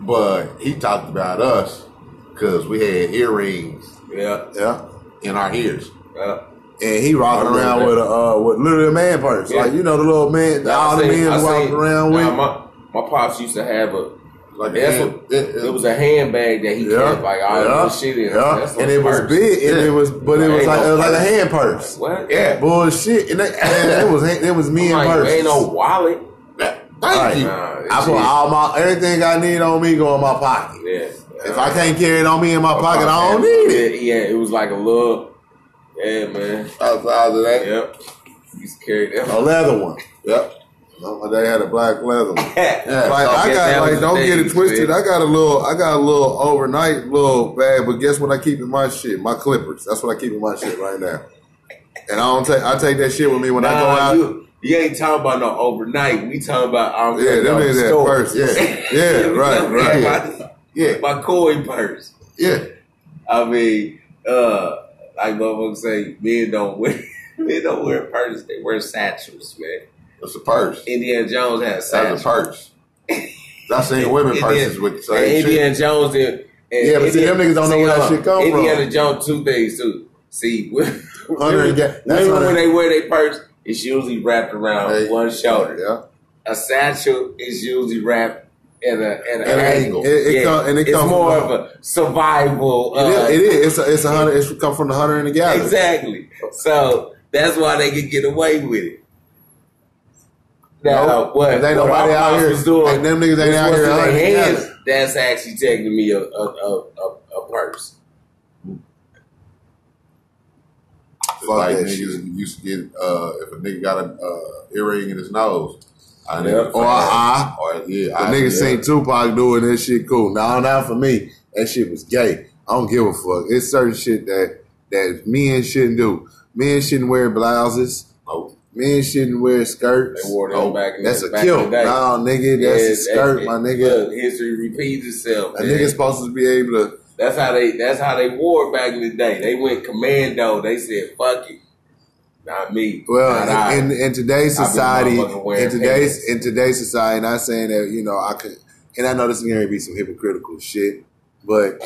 But he talked about us because we had earrings Yeah, Yeah. in our ears. yeah. and he rocking around with a uh, with literally a man purse, Yeah. like you know the little man, Nah, all the men walking around with. My, my pops used to have a. Like That's a what, hand- it- it was a handbag that he kept like all yeah, the shit in. yeah. That's and it was purse. big, and Yeah. it was, but it was like no it was like a hand purse. What? Yeah. Bullshit, and, they, and it was it was me and Like, purse. ain't no wallet. Thank Right. you. Nah, I put all my everything I need on me go in my pocket. Yeah. If I can't carry it on me in my pocket, I don't need it. Yeah, it was like a little. Yeah, man. Outside of that. Yep. Used to carry that. A leather one. Yep. They had a black leather one. Yeah. Like I got like don't get it twisted. I got a little I got a little overnight little bag, but guess what I keep in my shit? My clippers. That's what I keep in my shit right now. And I don't take I take that shit with me when I go out. you, you ain't talking about no overnight. We talking about um, yeah, them no, niggas at store. first. Yeah. Yeah, right, right. My, Yeah. my coin purse. Yeah. I mean, uh, like motherfuckers say, men don't wear men don't wear purses. They wear satchels, man. It's a purse. Indiana Jones had a That's a purse. I seen women purses with the and same shit. Indiana Jones did. Yeah, but see, them niggas don't know where that shit come from. Indiana Jones, two things too. See, women, Hunter and Ga- that's women when they wear their purse, it's usually wrapped around Hey, one shoulder. Yeah. A satchel is usually wrapped at a at, At an an angle. It- it yeah. come- and it it's come more from- of a survival. It uh, is, it is. It's a, it's a hundred. It's come from the hunter and the gatherer. Exactly. So that's why they could get away with it. Now, No, what, if ain't nobody our out here- was doing, like, them niggas ain't out here what's in hunting their hands, together. that's actually taking me a, a, a, a, a purse. Fuck like that niggas shit. used to get uh, if a nigga got an uh, earring in his nose. I Yeah. nigga Or a eye. Or yeah, The I- niggas yeah. seen Tupac doing that shit cool. Now, now for me, that shit was gay. I don't give a fuck. It's certain shit that that men shouldn't do. Men shouldn't wear blouses. Nope. Men shouldn't wear skirts. They wore them Oh, back in That's a back kill. in the day. Nah, nigga, that's Yeah, a skirt, that- my nigga. Look, history repeats itself. A man. nigga's supposed to be able to. That's how they. That's how they wore it back in the day. They went commando. They said, "Fuck it, not me." Well, not I." in, in, in today's society, in today's pants. in today's society, not saying that you know I could, and I know this is going to be some hypocritical shit, but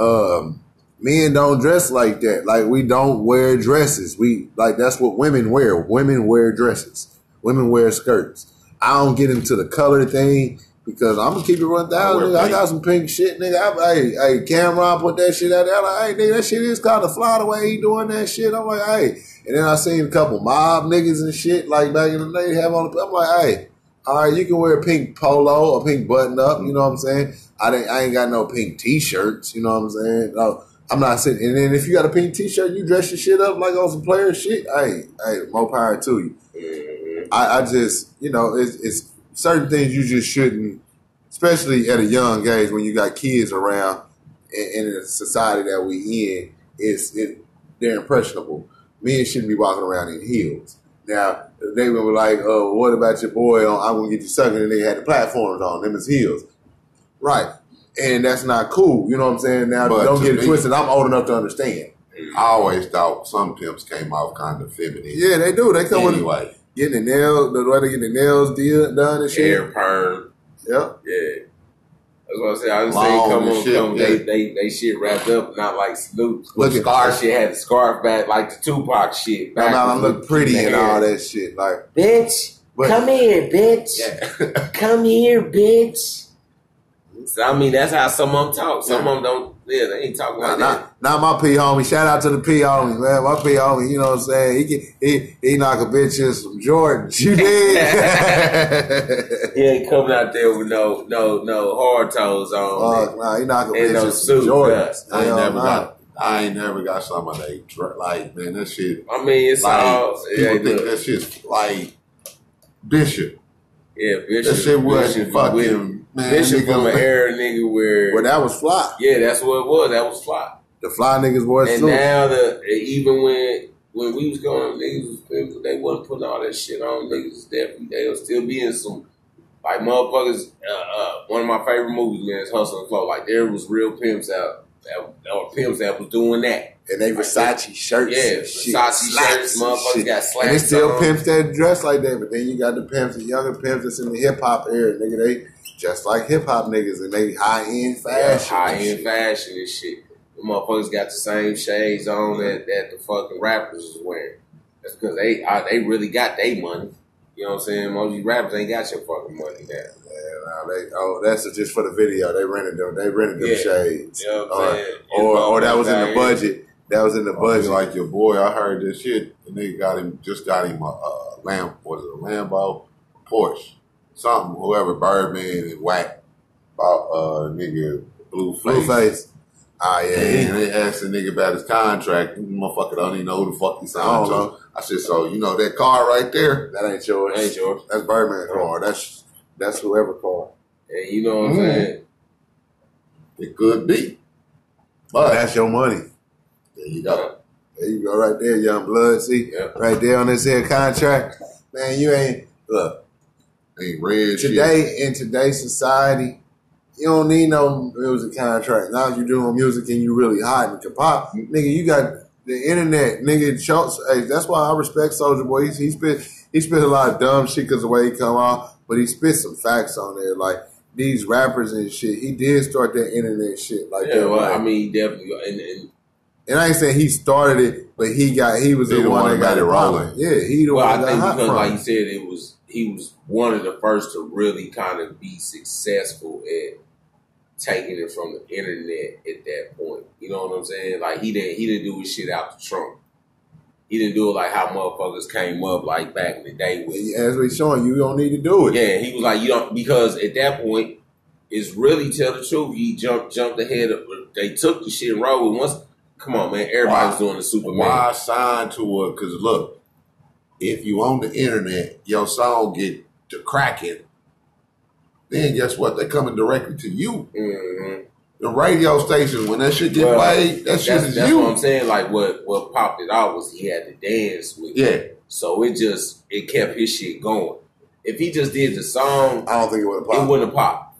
um, men don't dress like that. Like we don't wear dresses. We like that's what women wear. Women wear dresses. Women wear skirts. I don't get into the color thing because I'm gonna keep it one I thousand. wear nigga. I got some pink shit, nigga. I, hey, hey, Cam'ron put that shit out there. I'm like, hey, nigga, that shit is kind of fly the way he doing that shit. I'm like, hey. And then I seen a couple mob niggas and shit like back in the day have on. The, I'm like, hey, all right, you can wear a pink polo or pink button up. You know what I'm saying? I didn't. I ain't got no pink t-shirts. You know what I'm saying? No, I'm not sitting. And then if you got a pink t-shirt, you dress your shit up like on some player shit. Hey, hey, more power to you. Mhm. I, I just, you know, it's, it's certain things you just shouldn't especially at a young age when you got kids around and, and in the society that we in, it's it, they're impressionable. Men shouldn't be walking around in heels. Now they were like, "Oh, what about your boy on I'm Gonna Git You Sucka?" And they had the platforms on them as heels, right? And that's not cool. You know what I'm saying? Now But don't to get it me- twisted. I'm old enough to understand. I always thought some pimps came off kind of feminine. Yeah, they do. They come with getting the nails, the way they get the nails deal, done and shit. Hair perm. Yep. Yeah. That's what I say. I was Long saying, come on, shit, come. yeah. They, they, they shit wrapped up, not like Snoop. Look at- That shit had the scarf back like the Tupac shit. Now, now I look pretty and hair. all that shit. Like, Bitch, But- come here, bitch. yeah. Come here, bitch. So, I mean, that's how some of them talk. Some of them don't. Yeah, they ain't talking Nah, like that. not, my P homie. Shout out to the P homie, man. My P homie, you know what I'm saying? He can, he he knock a bitch in some Jordans. You did? He ain't coming out there with no no no hard toes on. Uh, Fuck, nah, he knock a bitch no in some suit, Jordans. I ain't never nah. got. I ain't never got some of they like man. That shit. I mean, it's Like all people yeah, think that shit's like Bishop. yeah. Bishop, That shit was Bishop, fucking man. Bishop from an era, nigga, where Well, that was fly. yeah, that's what it was. That was fly. The fly niggas wore And now the even when when we was going, niggas was they wasn't putting all that shit on. Niggas was definitely they was still being some like motherfuckers. Uh, uh, one of my favorite movies, man, is Hustle and Flow. Like there was real pimps out, that, that were pimps that was doing that. and they Versace shirts. Yeah, Versace shirts, motherfuckers shit. got slacks. And they still on. pimps that dress like that, but then you got the pimps, the younger pimps that's in the hip hop era, nigga. They just like hip hop niggas, and they high end Yeah, fashion, high and end fashion and shit. The motherfuckers got the same shades on that, that the fucking rappers is wearing. That's because they uh, they really got their money. You know what I'm saying? Most of these rappers ain't got your fucking money now. Yeah, nah, they, oh, that's just for the video. They rented them. They rented them Yeah. shades, You know what I'm or, saying? or, or that was in the budget. That was in the Budget budget. like your boy, I heard this shit. The nigga got him, just got him a, a lamb, was it a Lambo, Porsche, something, whoever, Birdman and Wack, about uh nigga Blueface. Blueface. Ah, yeah, And he, they asked the nigga about his contract. The Motherfucker don't even know who the fuck he I signed don't to. know. I said, so you know that car right there? that ain't yours. Ain't yours. That's Birdman car. That's that's whoever car. And you know what I'm Mm. saying? It could be. But But that's your money. there you go. There you go, right there, young blood. See, Yeah. right there on this here contract, man. You ain't look Red shit. today in today's society. You don't need no music contract. Now you're doing music and you really hot and can pop, nigga, you got the internet, nigga. Hey, that's why I respect Soulja Boy. He, he spit he spit a lot of dumb shit because the way he come off, but he spit some facts on there, like these rappers and shit. He did start that internet shit, like Yeah, that. well, like- I mean, definitely. And, and and I ain't saying he started it, but he got he was He the, one, one that got it rolling. Yeah, he the well, one I think because, like you said, it was he was one of the first to really kind of be successful at taking it from the internet at that point. You know what I'm saying? Like he didn't he didn't do his shit out the trunk. He didn't do it like how motherfuckers came up like back in the day with As we showing you, don't need to do it. Yeah, he was like, you don't because at that point, it's really tell the truth. He jumped jumped ahead of they took the shit and rolled with once. Come on, man, Everybody's doing the Superman. Why sign to it? Because look, if you on the internet, your song get to cracking, then guess what? They coming directly to you. Mhm. The radio station, when that shit get Well, played, that shit is that's you. what I'm saying. Like what what popped it out was he had to dance with. it. Yeah. So it just it kept his shit going. If he just did the song, I don't think it would have it popped. wouldn't have popped.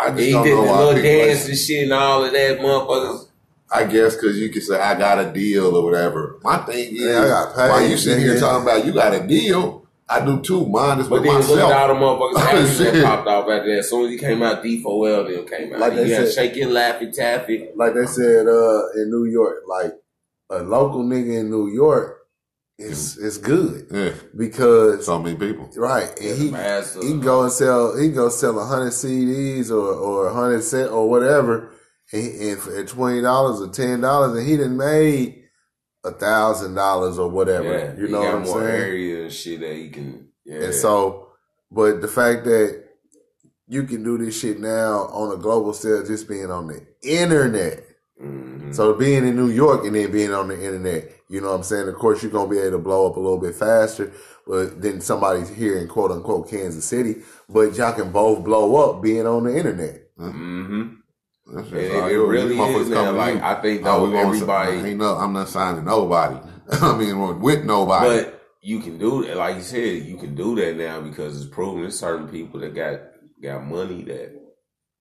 I just He did the little dance and shit and all of that, motherfuckers. I guess because you can say I got a deal or whatever. My thing is, Yeah, I got paid, while you sitting here talking about you got a deal, I do too. Mine is But with then look myself. at all the motherfuckers that shit. popped off after that. As soon as he came out, D4L then came out. Like they you had said- Shake It, Laffy Taffy. like they said uh, in New York, like a local nigga in New York is is good yeah, because so many people. right, and he Master. he can go and sell he can go sell a hundred CDs or or a hundred cent or whatever, and, for twenty dollars or ten dollars, and he done made a thousand dollars or whatever. Yeah, you know what I'm more saying? area and shit that he can. Yeah. And so, but the fact that you can do this shit now on a global scale, just being on the internet. Mhm. So being in New York and then being on the internet, you know what I'm saying? Of course, you're going to be able to blow up a little bit faster. but then somebody's here in quote unquote Kansas City. But y'all can both blow up being on the internet. Mm-hmm. That's just It- it really is now. come Like, you. I think, Oh, though, we gonna- everybody- Ain't no, I'm not signing nobody. I mean, with nobody. But you can do that, like you said, you can do that now because it's proven. There's certain people that got got money that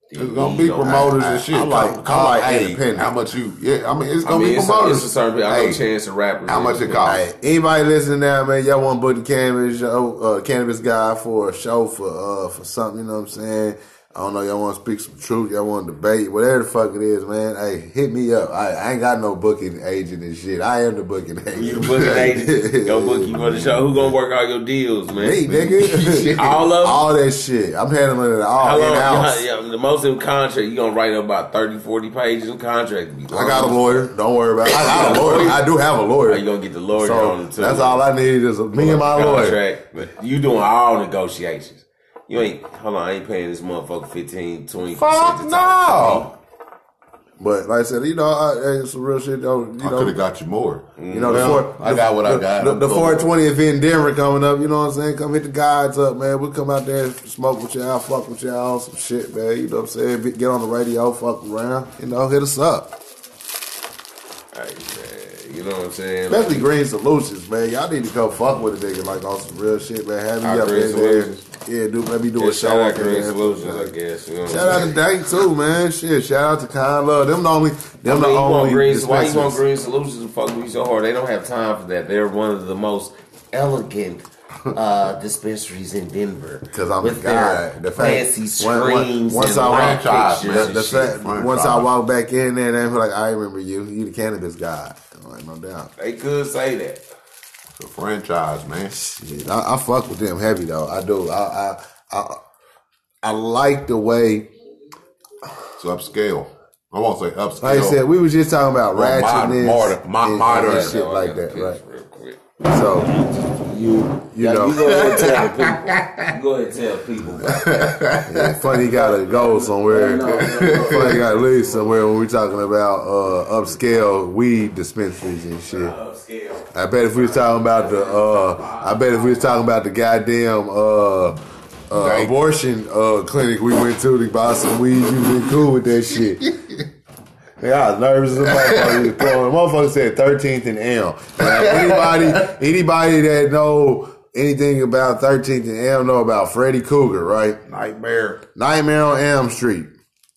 It's gonna be promoters I- and shit. I like- come, come I like hey, independent. How much you? Yeah, I mean, it's gonna mean, be it's a, promoters. it's a certain. I know Hey, Chance the Rapper. how much it cost? Hey, anybody listening now, man, y'all want to book the cannabis show, uh, cannabis guy for a show for uh for something, you know what I'm saying? I don't know, y'all want to speak some truth, y'all want to debate, whatever the fuck it is, man. Hey, hit me up. I, I ain't got no booking agent and shit. I am the booking agent. You the booking agent. Go book you for the show. Who gonna work all your deals, man? Me, nigga. All of them? All that shit. I'm handling it all How long? house. Yeah, the most in contract, you gonna write up about 30, 40 pages of contract. I got a lawyer. Don't worry about it. I got a lawyer. I do have a lawyer. How you gonna get the lawyer So on it too? that's all I need is me and my lawyer. contract. But you doing all negotiations. You ain't hold on, I ain't paying this motherfucker 15, 20 Fuck no. But like I said, you know, I, hey, some real shit though. You I know, could have got you more. You know, the, Well, four, I got what I got. The, I'm the, 420 event in Denver coming up. You know what I'm saying? Come hit the guides up, man. We'll come out there and smoke with y'all, fuck with y'all, some shit, man. You know what I'm saying? Get on the radio, fuck around. You know, hit us up. Hey, man, you know what I'm saying? Especially Green Solutions, man. Y'all need to come fuck with a nigga like on some real shit, man. Have me Our up Green in there. Solutions. Yeah, dude, let me do Yeah, a show shout out up in Green. Solutions, I guess. You know Shout out to saying? Dank too, man. Shit, shout out to Kind Love. Them the only, them I the mean, you want only. green, why you want dispensaries. Green Solutions to fuck with you so hard? They don't have time for that. They're one of the most elegant uh, dispensaries in Denver. Because I'm with the guy. The fact- fancy when- when- screens once and I light franchise, pictures The, the fact, Franchise. once I walk back in there, they feel like I remember you. You the cannabis guy. I'm like, no doubt. They could say that. A franchise, man. Shit, I, I fuck with them heavy though. I do. I I I, I like the way. It's upscale. I won't say upscale. Like I said, we were just talking about mod- ratchetness modern- mo- and, and shit like that, right? Real quick. So you you Yeah, know, you go ahead and tell people. Go ahead and tell people. About that. yeah, funny gotta go somewhere. No, no, no. funny gotta leave somewhere when we're talking about uh, upscale weed dispensaries and shit. Upscale. I bet if we was talking about the, uh, I bet if we was talking about the goddamn uh, uh, abortion uh, clinic we went to to buy some weed, you been cool with that shit. Yeah, I was nervous as a motherfucker. The motherfucker said 13th and M. Anybody, anybody that know anything about 13th and M know about Freddy Krueger, right? Nightmare. Nightmare on Elm Street.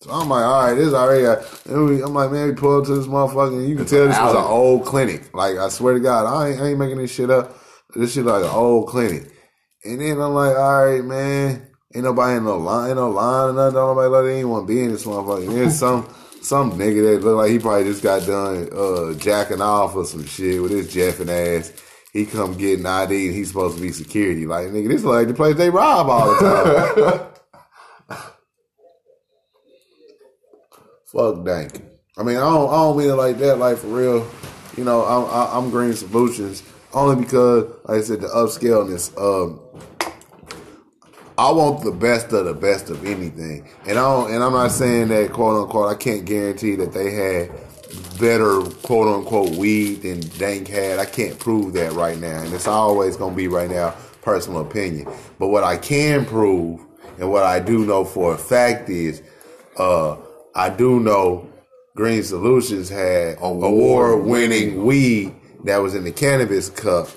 So I'm like, all right, this is already. we- I'm like, man, we pull up to this motherfucker, and you can tell this was an old clinic. Like, I swear to God, I ain't, I ain't making this shit up. This shit like an old clinic. And then I'm like, all right, man, ain't nobody in no line, ain't no line or nothing. Don't nobody let anyone be in this motherfucker. And there's some some nigga that look like he probably just got done uh, jacking off or some shit with his jeffing ass. He come getting ID and he's supposed to be security. Like, nigga, this look like the place they rob all the time. Fuck dank. I mean, I don't, I don't mean it like that, like for real. You know, I'm, I- I'm Green Solutions only because, like I said, the upscaleness. Um, I want the best of the best of anything, and I don't, and I'm not saying that quote unquote. I can't guarantee that they had better quote unquote weed than Dank had. I can't prove that right now, and it's always gonna be right now personal opinion. But what I can prove, and what I do know for a fact is, uh, I do know Green Solutions had award winning weed that was in the cannabis cup,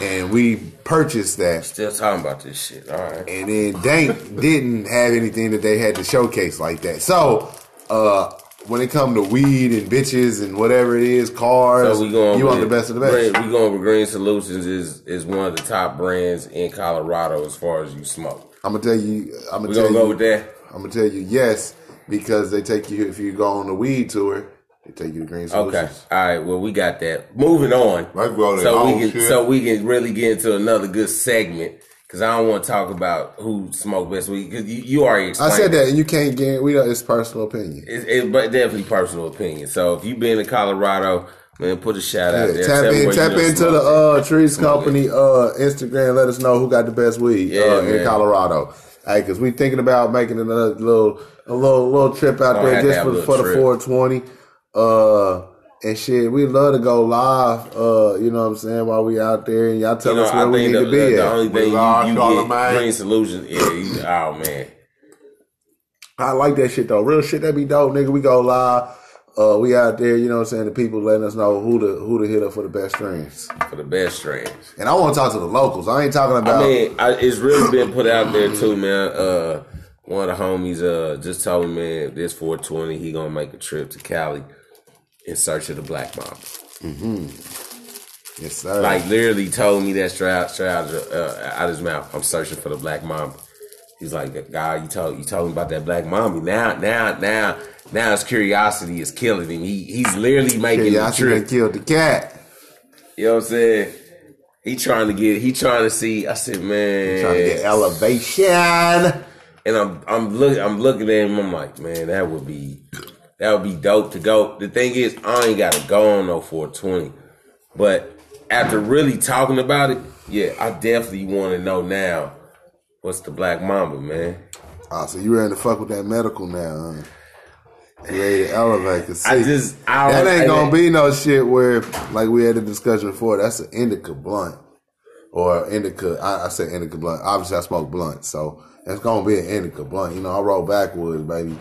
and we purchased that. Still talking about this shit. All right. And then Dank didn't have anything that they had to showcase like that. So, uh, when it come to weed and bitches and whatever it is, cars, So we going. you want the best of the best. We going with Green Solutions is is one of the top brands in Colorado as far as you smoke. I'm gonna tell you. I'm gonna We tell gonna you. go with that. I'm gonna tell you yes because they take you if you go on the weed tour, they take you to Green Solutions. Okay. All right. Well, we got that. Moving on. Let's go to so we can shit. so we can really get into another good segment because I don't want to talk about who smoked best weed because you, you already I said that, and you can't get. We don't. It's personal opinion. It's, it's but definitely personal opinion. So if you've been to Colorado, man, put a shout out Yeah, there. tap Tell in, tap into the uh, Trees Company uh, Instagram. Let us know who got the best weed Yeah, uh, in. Colorado. Hey, because we thinking about making another little a little little trip out there just for, for the 420. Uh, And shit, we love to go live, uh, you know what I'm saying, while we out there and y'all tell You know, us where I we need the, to be the, at. the only thing you, you get man. Green Solutions. Yeah, you, oh man. I like that shit though. Real shit, that be dope, nigga. We go live. Uh, we out there, you know what I'm saying? The people letting us know who to who to hit up for the best streams. For the best strains. And I want to talk to the locals. I ain't talking about. I mean, I, it's really been put out there too, man. Uh, one of the homies uh just told me, man, this 420, he gonna make a trip to Cali in search of the Black Mamba. yes, sir. Like literally told me that straight out, straight out, of, uh, out his mouth. I'm searching for the Black Mamba. He's like, God, you told you told me about that Black mommy. Now, now, now, now his curiosity is killing him. He he's literally making I the should have trip. killed the cat. You know what I'm saying? He trying to get. He trying to see. I said, man, Trying to get elevation. and I'm I'm look I'm looking at him. I'm like, man, that would be that would be dope to go. The thing is, I ain't got to go on no 420, but after really talking about it, yeah, I definitely want to know now. What's the Black Mamba, man? Oh, so you ready to fuck with that medical now? Huh? You ready to elevate? 'Cause I see, just I that ain't gonna be no shit where, like we had a discussion before. That's an indica blunt or indica. I, I say indica blunt. Obviously, I smoke blunt, so it's gonna be an indica blunt. You know, I roll backwoods, baby.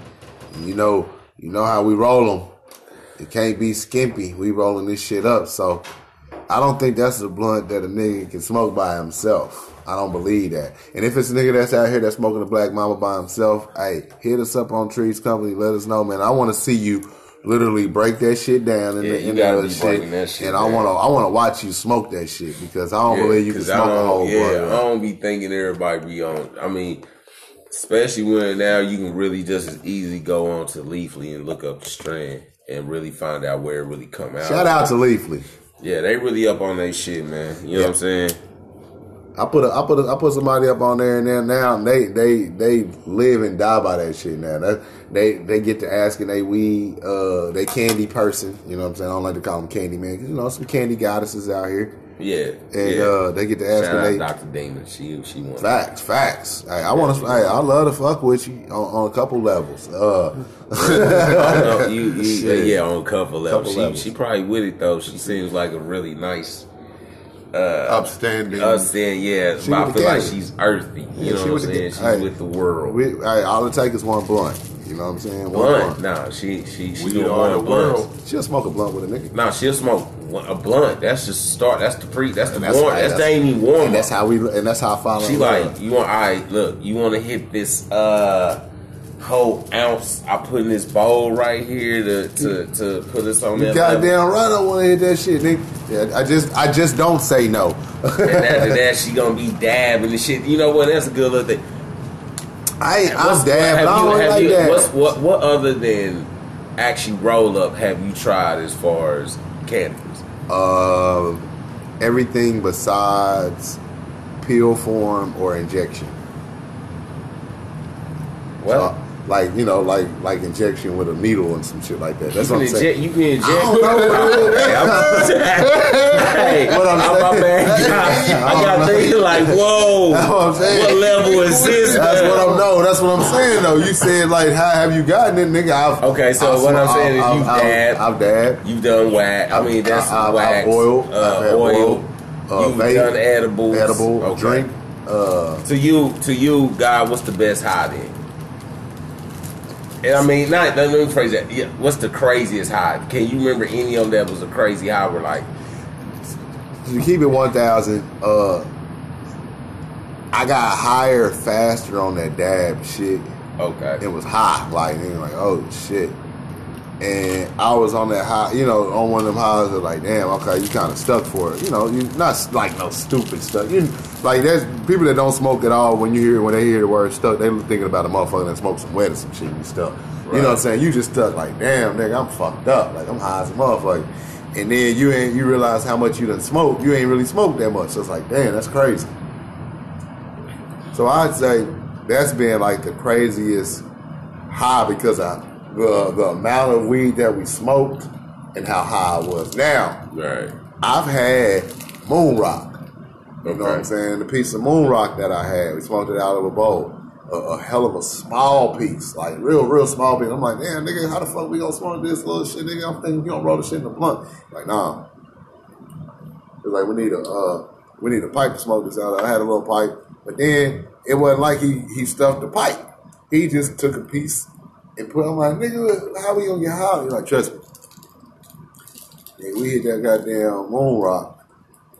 You know, you know how we roll them. It can't be skimpy. We rolling this shit up, so I don't think that's a blunt that a nigga can smoke by himself. I don't believe that. And if it's a nigga that's out here that's smoking a black mama by himself, hey, hit us up on Trees Company. Let us know, man. I want to see you literally break that shit down in Yeah, the you in gotta the be shit. that shit and I want to I want to watch you smoke that shit because I don't believe you can smoke a whole Yeah, blunt. I don't be thinking everybody be on. I mean, especially when now you can really just as easily go on to Leafly and look up the strand and really find out where it really come out. Shout out to Leafly. Yeah, they really up on their shit, man. You know what I'm saying? I put a, I put a, I put somebody up on there and then now they they they live and die by that shit now. That they they get to asking they weed uh they candy person. You know what I'm saying? I don't like to call them candy man you know some candy goddesses out here Yeah. and yeah. uh they get to ask Shout out they Dr. Damon. She she won. facts facts. Hey, I want to. Hey, I love to fuck with you on, on a couple levels. Uh, No, you, you, Shit. yeah, on a couple levels. Couple she, levels. she probably with it though. She seems like a really nice Uh, Upstanding. us saying yeah, She but I feel like gang. she's earthy. You Yeah, know she what I'm saying? gang. She's Hey. with the world. we, hey, all it takes is one blunt. You know what I'm saying? One blunt. blunt. Nah, she she she We doing are one the of blunts. She'll smoke a blunt with a nigga. Nah, she'll smoke one- a blunt. That's just start. That's the pre. That's the And that's- warm. hey, That's, the that's- ain't even warm. And that's how we. And that's how I follow. She like you want. All right, look. You want to hit this uh whole ounce I put in this bowl right here to to to put us on You that. level. goddamn right. I want to hit that shit, nigga. Yeah, I just, I just don't say no. And after that, she gonna be dabbing and shit. You know what? That's a good little thing. I I'm dabbing. I you- don't have like you- that. What's, what what other than actually roll up have you tried as far as cannabis? Uh, everything besides pill form or injection. What? Like you know, like like injection with a needle and some shit like that. That's what I'm saying. You can inject. I don't know. Hey, I'm- hey, What I'm I'm my saying. bad. I got thinking like, whoa, That's what I'm saying. what level is this? That's man? what I'm no. That's what I'm saying though. You said like, how have you gotten it, nigga? I've, Okay, so what I'm saying is you've I've, dabbed. I've dabbed. You've done wax. I mean, that's I- I've- wax. I've oil. uh, I've oil. Uh, You've vape, done edibles. edible Okay. drink. Uh, To you, to you, God, what's the best high then? And I mean, not let me phrase that. Yeah, what's the craziest high? Can you remember any of them that was a crazy high? Where like, to keep it one thousand. Uh, I got higher faster on that dab shit. okay, It was high, like like oh shit. And I was on that high, you know, on one of them highs. Of like, damn, okay, you kind of stuck for it. You know, you not like no stupid stuff. You like there's people that don't smoke at all. When you hear when they hear the word stuck, they thinking about a motherfucker that smokes some wet or some shit and stuck. You know what I'm saying? You just stuck like, damn, nigga, I'm fucked up. Like I'm high as a motherfucker. And then you ain't you realize how much you done smoked. You ain't really smoked that much. So it's like, damn, that's crazy. So I'd say that's been like the craziest high because of the the amount of weed that we smoked and how high I was. Now right, I've had moon rock. You know what I'm saying? The piece of moon rock that I had, we smoked it out of a bowl. a, a hell of a small piece, like real, real small piece. I'm like, damn, nigga, how the fuck we gonna smoke this little shit, nigga? I'm thinking you gonna roll the shit in the blunt. Like, nah. It's like we need a uh, we need a pipe to smoke this out. I had a little pipe, but then it wasn't like he he stuffed the pipe. He just took a piece and put. I'm like, nigga, how we gonna get high? He's like, trust me. Yeah, we hit that goddamn moon rock.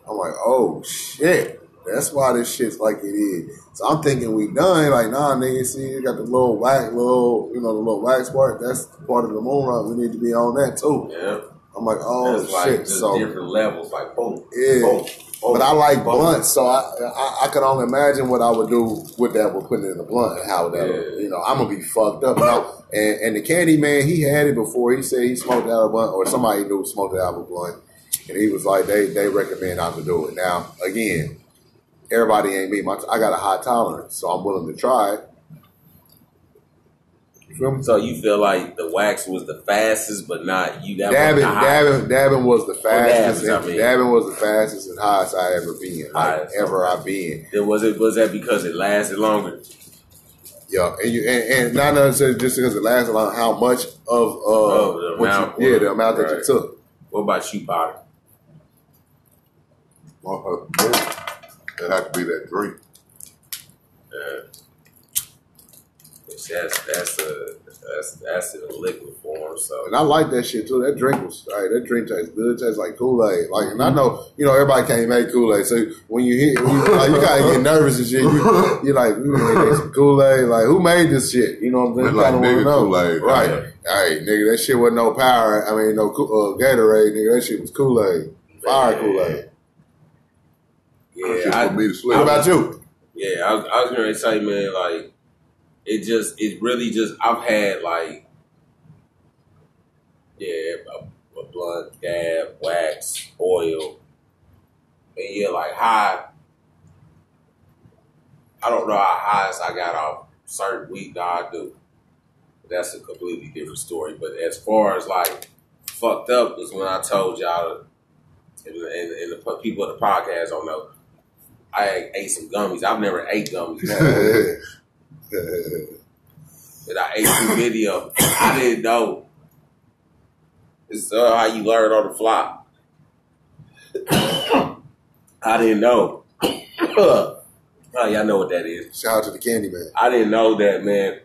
I'm like, oh shit. That's why this shit's like it is. So I'm thinking we done. Like, nah, nigga, see, you got the little wax, little, you know, the little wax part. That's part of the moon rock. We need to be on that too. Yeah. I'm like, oh That's shit. just So different levels, like boom, yeah. boom, But I like blunts, so I, I I can only imagine what I would do with that with putting it in a blunt and how that Yeah. you know I'm gonna be fucked up. And and the candy man he had it before. He said he smoked out a blunt or somebody knew smoked out of a blunt, and he was like they they recommend not to do it. Now again, everybody ain't me. My, I got a high tolerance, so I'm willing to try it. You feel me? So you feel like the wax was the fastest, but not you. That Dabbing, dabbing, dabbing was the fastest. dabbing, I and- mean. dabbing was the fastest and highest I ever been. Like Highest. ever I've been. Then was it was that because it lasted longer? Yeah, and you and, and not necessarily just because it lasted long, how much of uh Oh, the what amount, you, yeah the amount that you took. What about you? Motherfucker, drink. It had to be that drink. Yeah. Which That's that's a that's that's in a liquid form. So And I like that shit too. That drink was all right. That drink tastes good. It tastes like Kool Aid. Like, and I know you know everybody can't make Kool Aid. So when you hit, when you, like, you gotta get nervous and shit. You, you're like, we gonna some Kool Aid. Like, who made this shit? You know what I'm saying? It's You like kinda wanna nigga know. Kool-Aid. right? Yeah. Hey, nigga, that shit wasn't no power. I mean, no uh, Gatorade, nigga. That shit was Kool Aid, fire Kool Aid. That yeah, I, put me. What about you? Yeah, I was, I was gonna tell you, man. Like, it just, it really just. I've had like, yeah, a, a blunt, dab, wax, oil, and yeah, like high. I don't know how highest I got off certain week. Now I do. That's a completely different story. But as far as like fucked up was when I told y'all, and, and, and the people at the podcast don't know. I ate some gummies. I've never ate gummies. But I ate some video. I didn't know. It's uh, how you learn on the fly. I didn't know. oh, y'all know what that is. Shout out to the Candy Man. I didn't know that, man.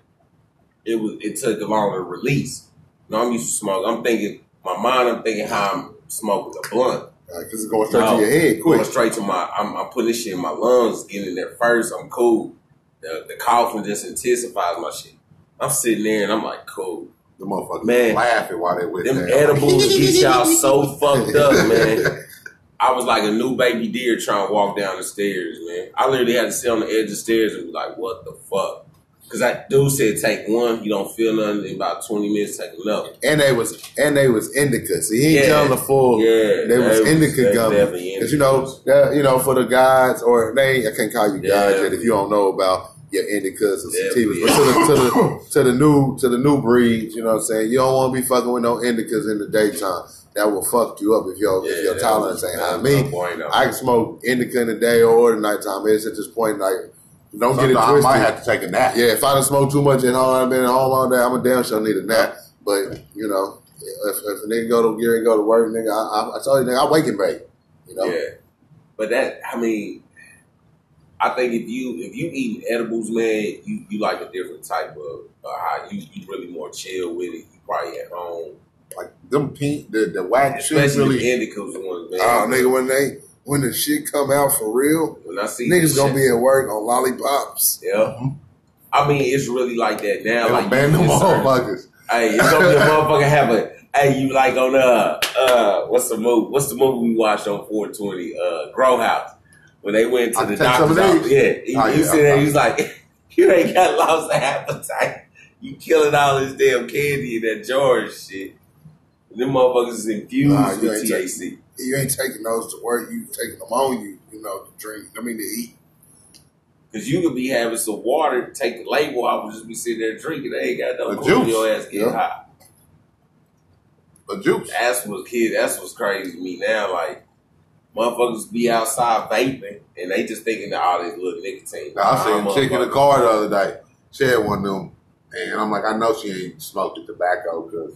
It was. It took a longer to release. You know, I'm used to smoke. I'm thinking, my mind. I'm thinking how I'm smoking a blunt. Because it's going straight No, to your head quick. Going straight to my. I'm, I'm putting this shit in my lungs. Getting in there first. I'm cool. The, the coughing just intensifies my shit. I'm sitting there and I'm like, cool. The motherfuckers Man. laughing while they with Them edibles get y'all so fucked up, man. I was like a new baby deer trying to walk down the stairs, man. I literally had to sit on the edge of the stairs and be like, what the fuck? Because that dude said take one, you don't feel nothing. In about 20 minutes, take another. And they was and they was indica. See, he ain't Yeah. telling the full. Yeah, they was they indica definitely Because you know, you know, for the guys or they, I can't call you guys Yeah. yet if you don't know about your indicas or Yeah, sativas. But to the, to the to the new to the new breeds, you know what I'm saying. You don't want to be fucking with no indicas in the daytime. That will fuck you up if your if your tolerance ain't high. was Me, no bueno. I can smoke indica in the day or the nighttime. It's at this point like don't get it Sometimes I might have to take a nap. Yeah, if I done smoked too much at home, I've been at home all day, I'm a damn sure need a nap. But, you know, if, if a nigga go to gear and go to work, nigga, I, I, I told you, nigga, I wake and bake. You know? Yeah. But that, I mean, I think if you if you eating edibles, man, you, you like a different type of uh, how you you really more chill with it. You probably at home, Like them pink, the, the wax especially really. the indicas ones, man. Oh, nigga, when they, when the shit come out for real, when I see niggas gonna shit- be at work on lollipops. yeah. I mean, it's really like that now. They like ban them motherfuckers. Hey, it's gonna be a motherfucker have a. Hey, you like on uh uh what's the movie? What's the movie we watched on 420? Uh, Grow House when they went to I the doctor's office. Yeah, he, Oh, he yeah, said there, okay. he was like, "You ain't got lost of appetite. You killing all this damn candy in that jar and shit. Them motherfuckers is infused Nah, with THC. You ain't taking those to work, you taking them on you, you know, to drink, I mean, to eat. Cause you could be having some water, take the label off, and just be sitting there drinking. They ain't got no The juice. Your ass get Yeah. high. The juice. That's what kid. That's what's crazy to me now. Like motherfuckers be outside vaping, and they just thinking that all this little nicotine. Now, I seen a chick in the car the other day. She had one of them, and I'm like, I know she ain't smoked the tobacco because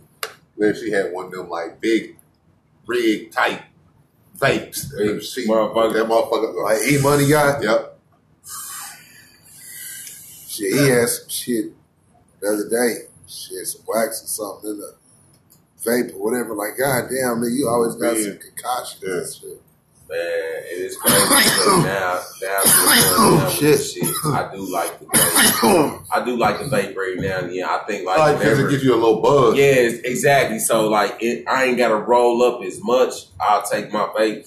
then she had one of them like big rig type vapes. And she, Motherfucker. That motherfucker. Like E Money guy. Yep. Shit, he had some shit the other day. Shit, some wax or something in the vape or whatever. Like, god damn, nigga, you always got Yeah. some concoction Yeah. and shit. Man, it is crazy. now, now, what's going down with oh, Shit. shit. I do like the vape. Oh. I do like the vape right now. and Yeah, I think like Like, because whenever- it gives you a little buzz. Yeah, exactly. So like, it, I ain't gotta roll up as much. I'll take my vape,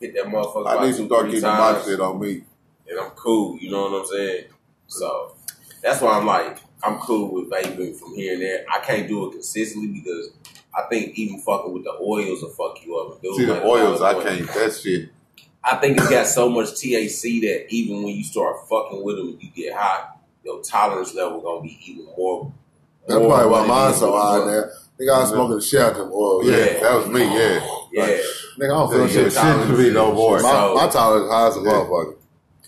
hit that motherfucker I need some dark three kid my times, shit on me. and I'm cool. You know what I'm saying? So that's why I'm like, I'm cool with vaping from here and there. I can't do it consistently because I think even fucking with the oils will fuck you up. Dude, See the oils, I can't. That shit. I think it's got so much THC that even when you start fucking with them you get hot, your tolerance level gonna be even more. That's more probably why mine's so high the- now. Nigga, I was smoking the shit out them oil. Yeah, Yeah. that was me. Yeah. Yeah. Nigga, I don't feel shit. shit to me no more. My, my tolerance is high as a Yeah. motherfucker.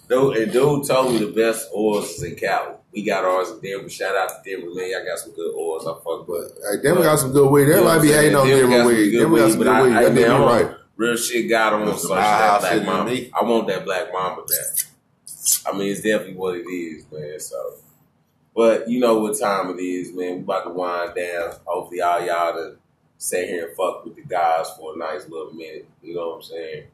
Dude, and dude told me the best oils is in Cali. We got ours in Denver. Shout out to Denver, man. Y'all got some good oils. I fuck but Hey, Denver got some good weed. Everybody be hating on Denver weed. Denver got some good I, weed. I, That man, nigga I want right. Real shit got on Listen, such my that black sitting mama. me. I want that black mama back. I mean, it's definitely what it is, man. So, but you know what time it is, man. We about to wind down. Hopefully, all y'all to sit here and fuck with the guys for a nice little minute. You know what I'm saying?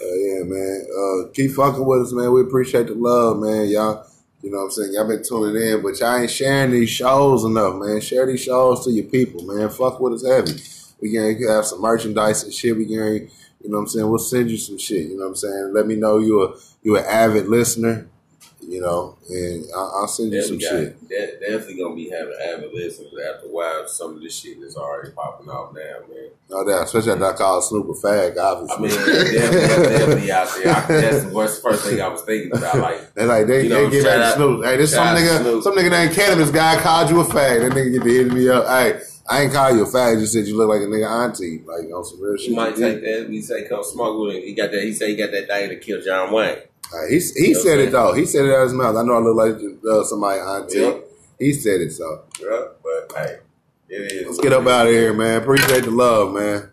Uh, yeah, man. Uh, keep fucking with us, man. We appreciate the love, man. Y'all, you know what I'm saying? Y'all been tuning in, but y'all ain't sharing these shows enough, man. Share these shows to your people, man. Fuck with us heavy. We can have some merchandise and shit. We can, you know what I'm saying? We'll send you some shit, you know what I'm saying? Let me know you a you're an avid listener, you know, and I'll, I'll send you some Definitely, shit. got, de- definitely gonna be having avid listeners after a while. Some of this shit is already popping off now, man. No doubt, especially after I call Snoop a fag, obviously. I mean, definitely, definitely out there. I, that's the worst, first thing I was thinking about. Like, They like they, You know, they back out- Snoop. Hey, this some nigga, Snoop. some nigga named cannabis guy called you a fag. That nigga get to hitting me up. Hey, I ain't call you a fag. Just said you look like a nigga auntie, like on some real shit. you might take that. We say come smoke with him. He got that. He said he got that thing to kill John Wayne. Uh, he he said it though. He said it out of his mouth. I know I look like uh, somebody auntie. Yeah. He said it. So Yeah, but hey, it is. let's get up out of here, man. Appreciate the love, man.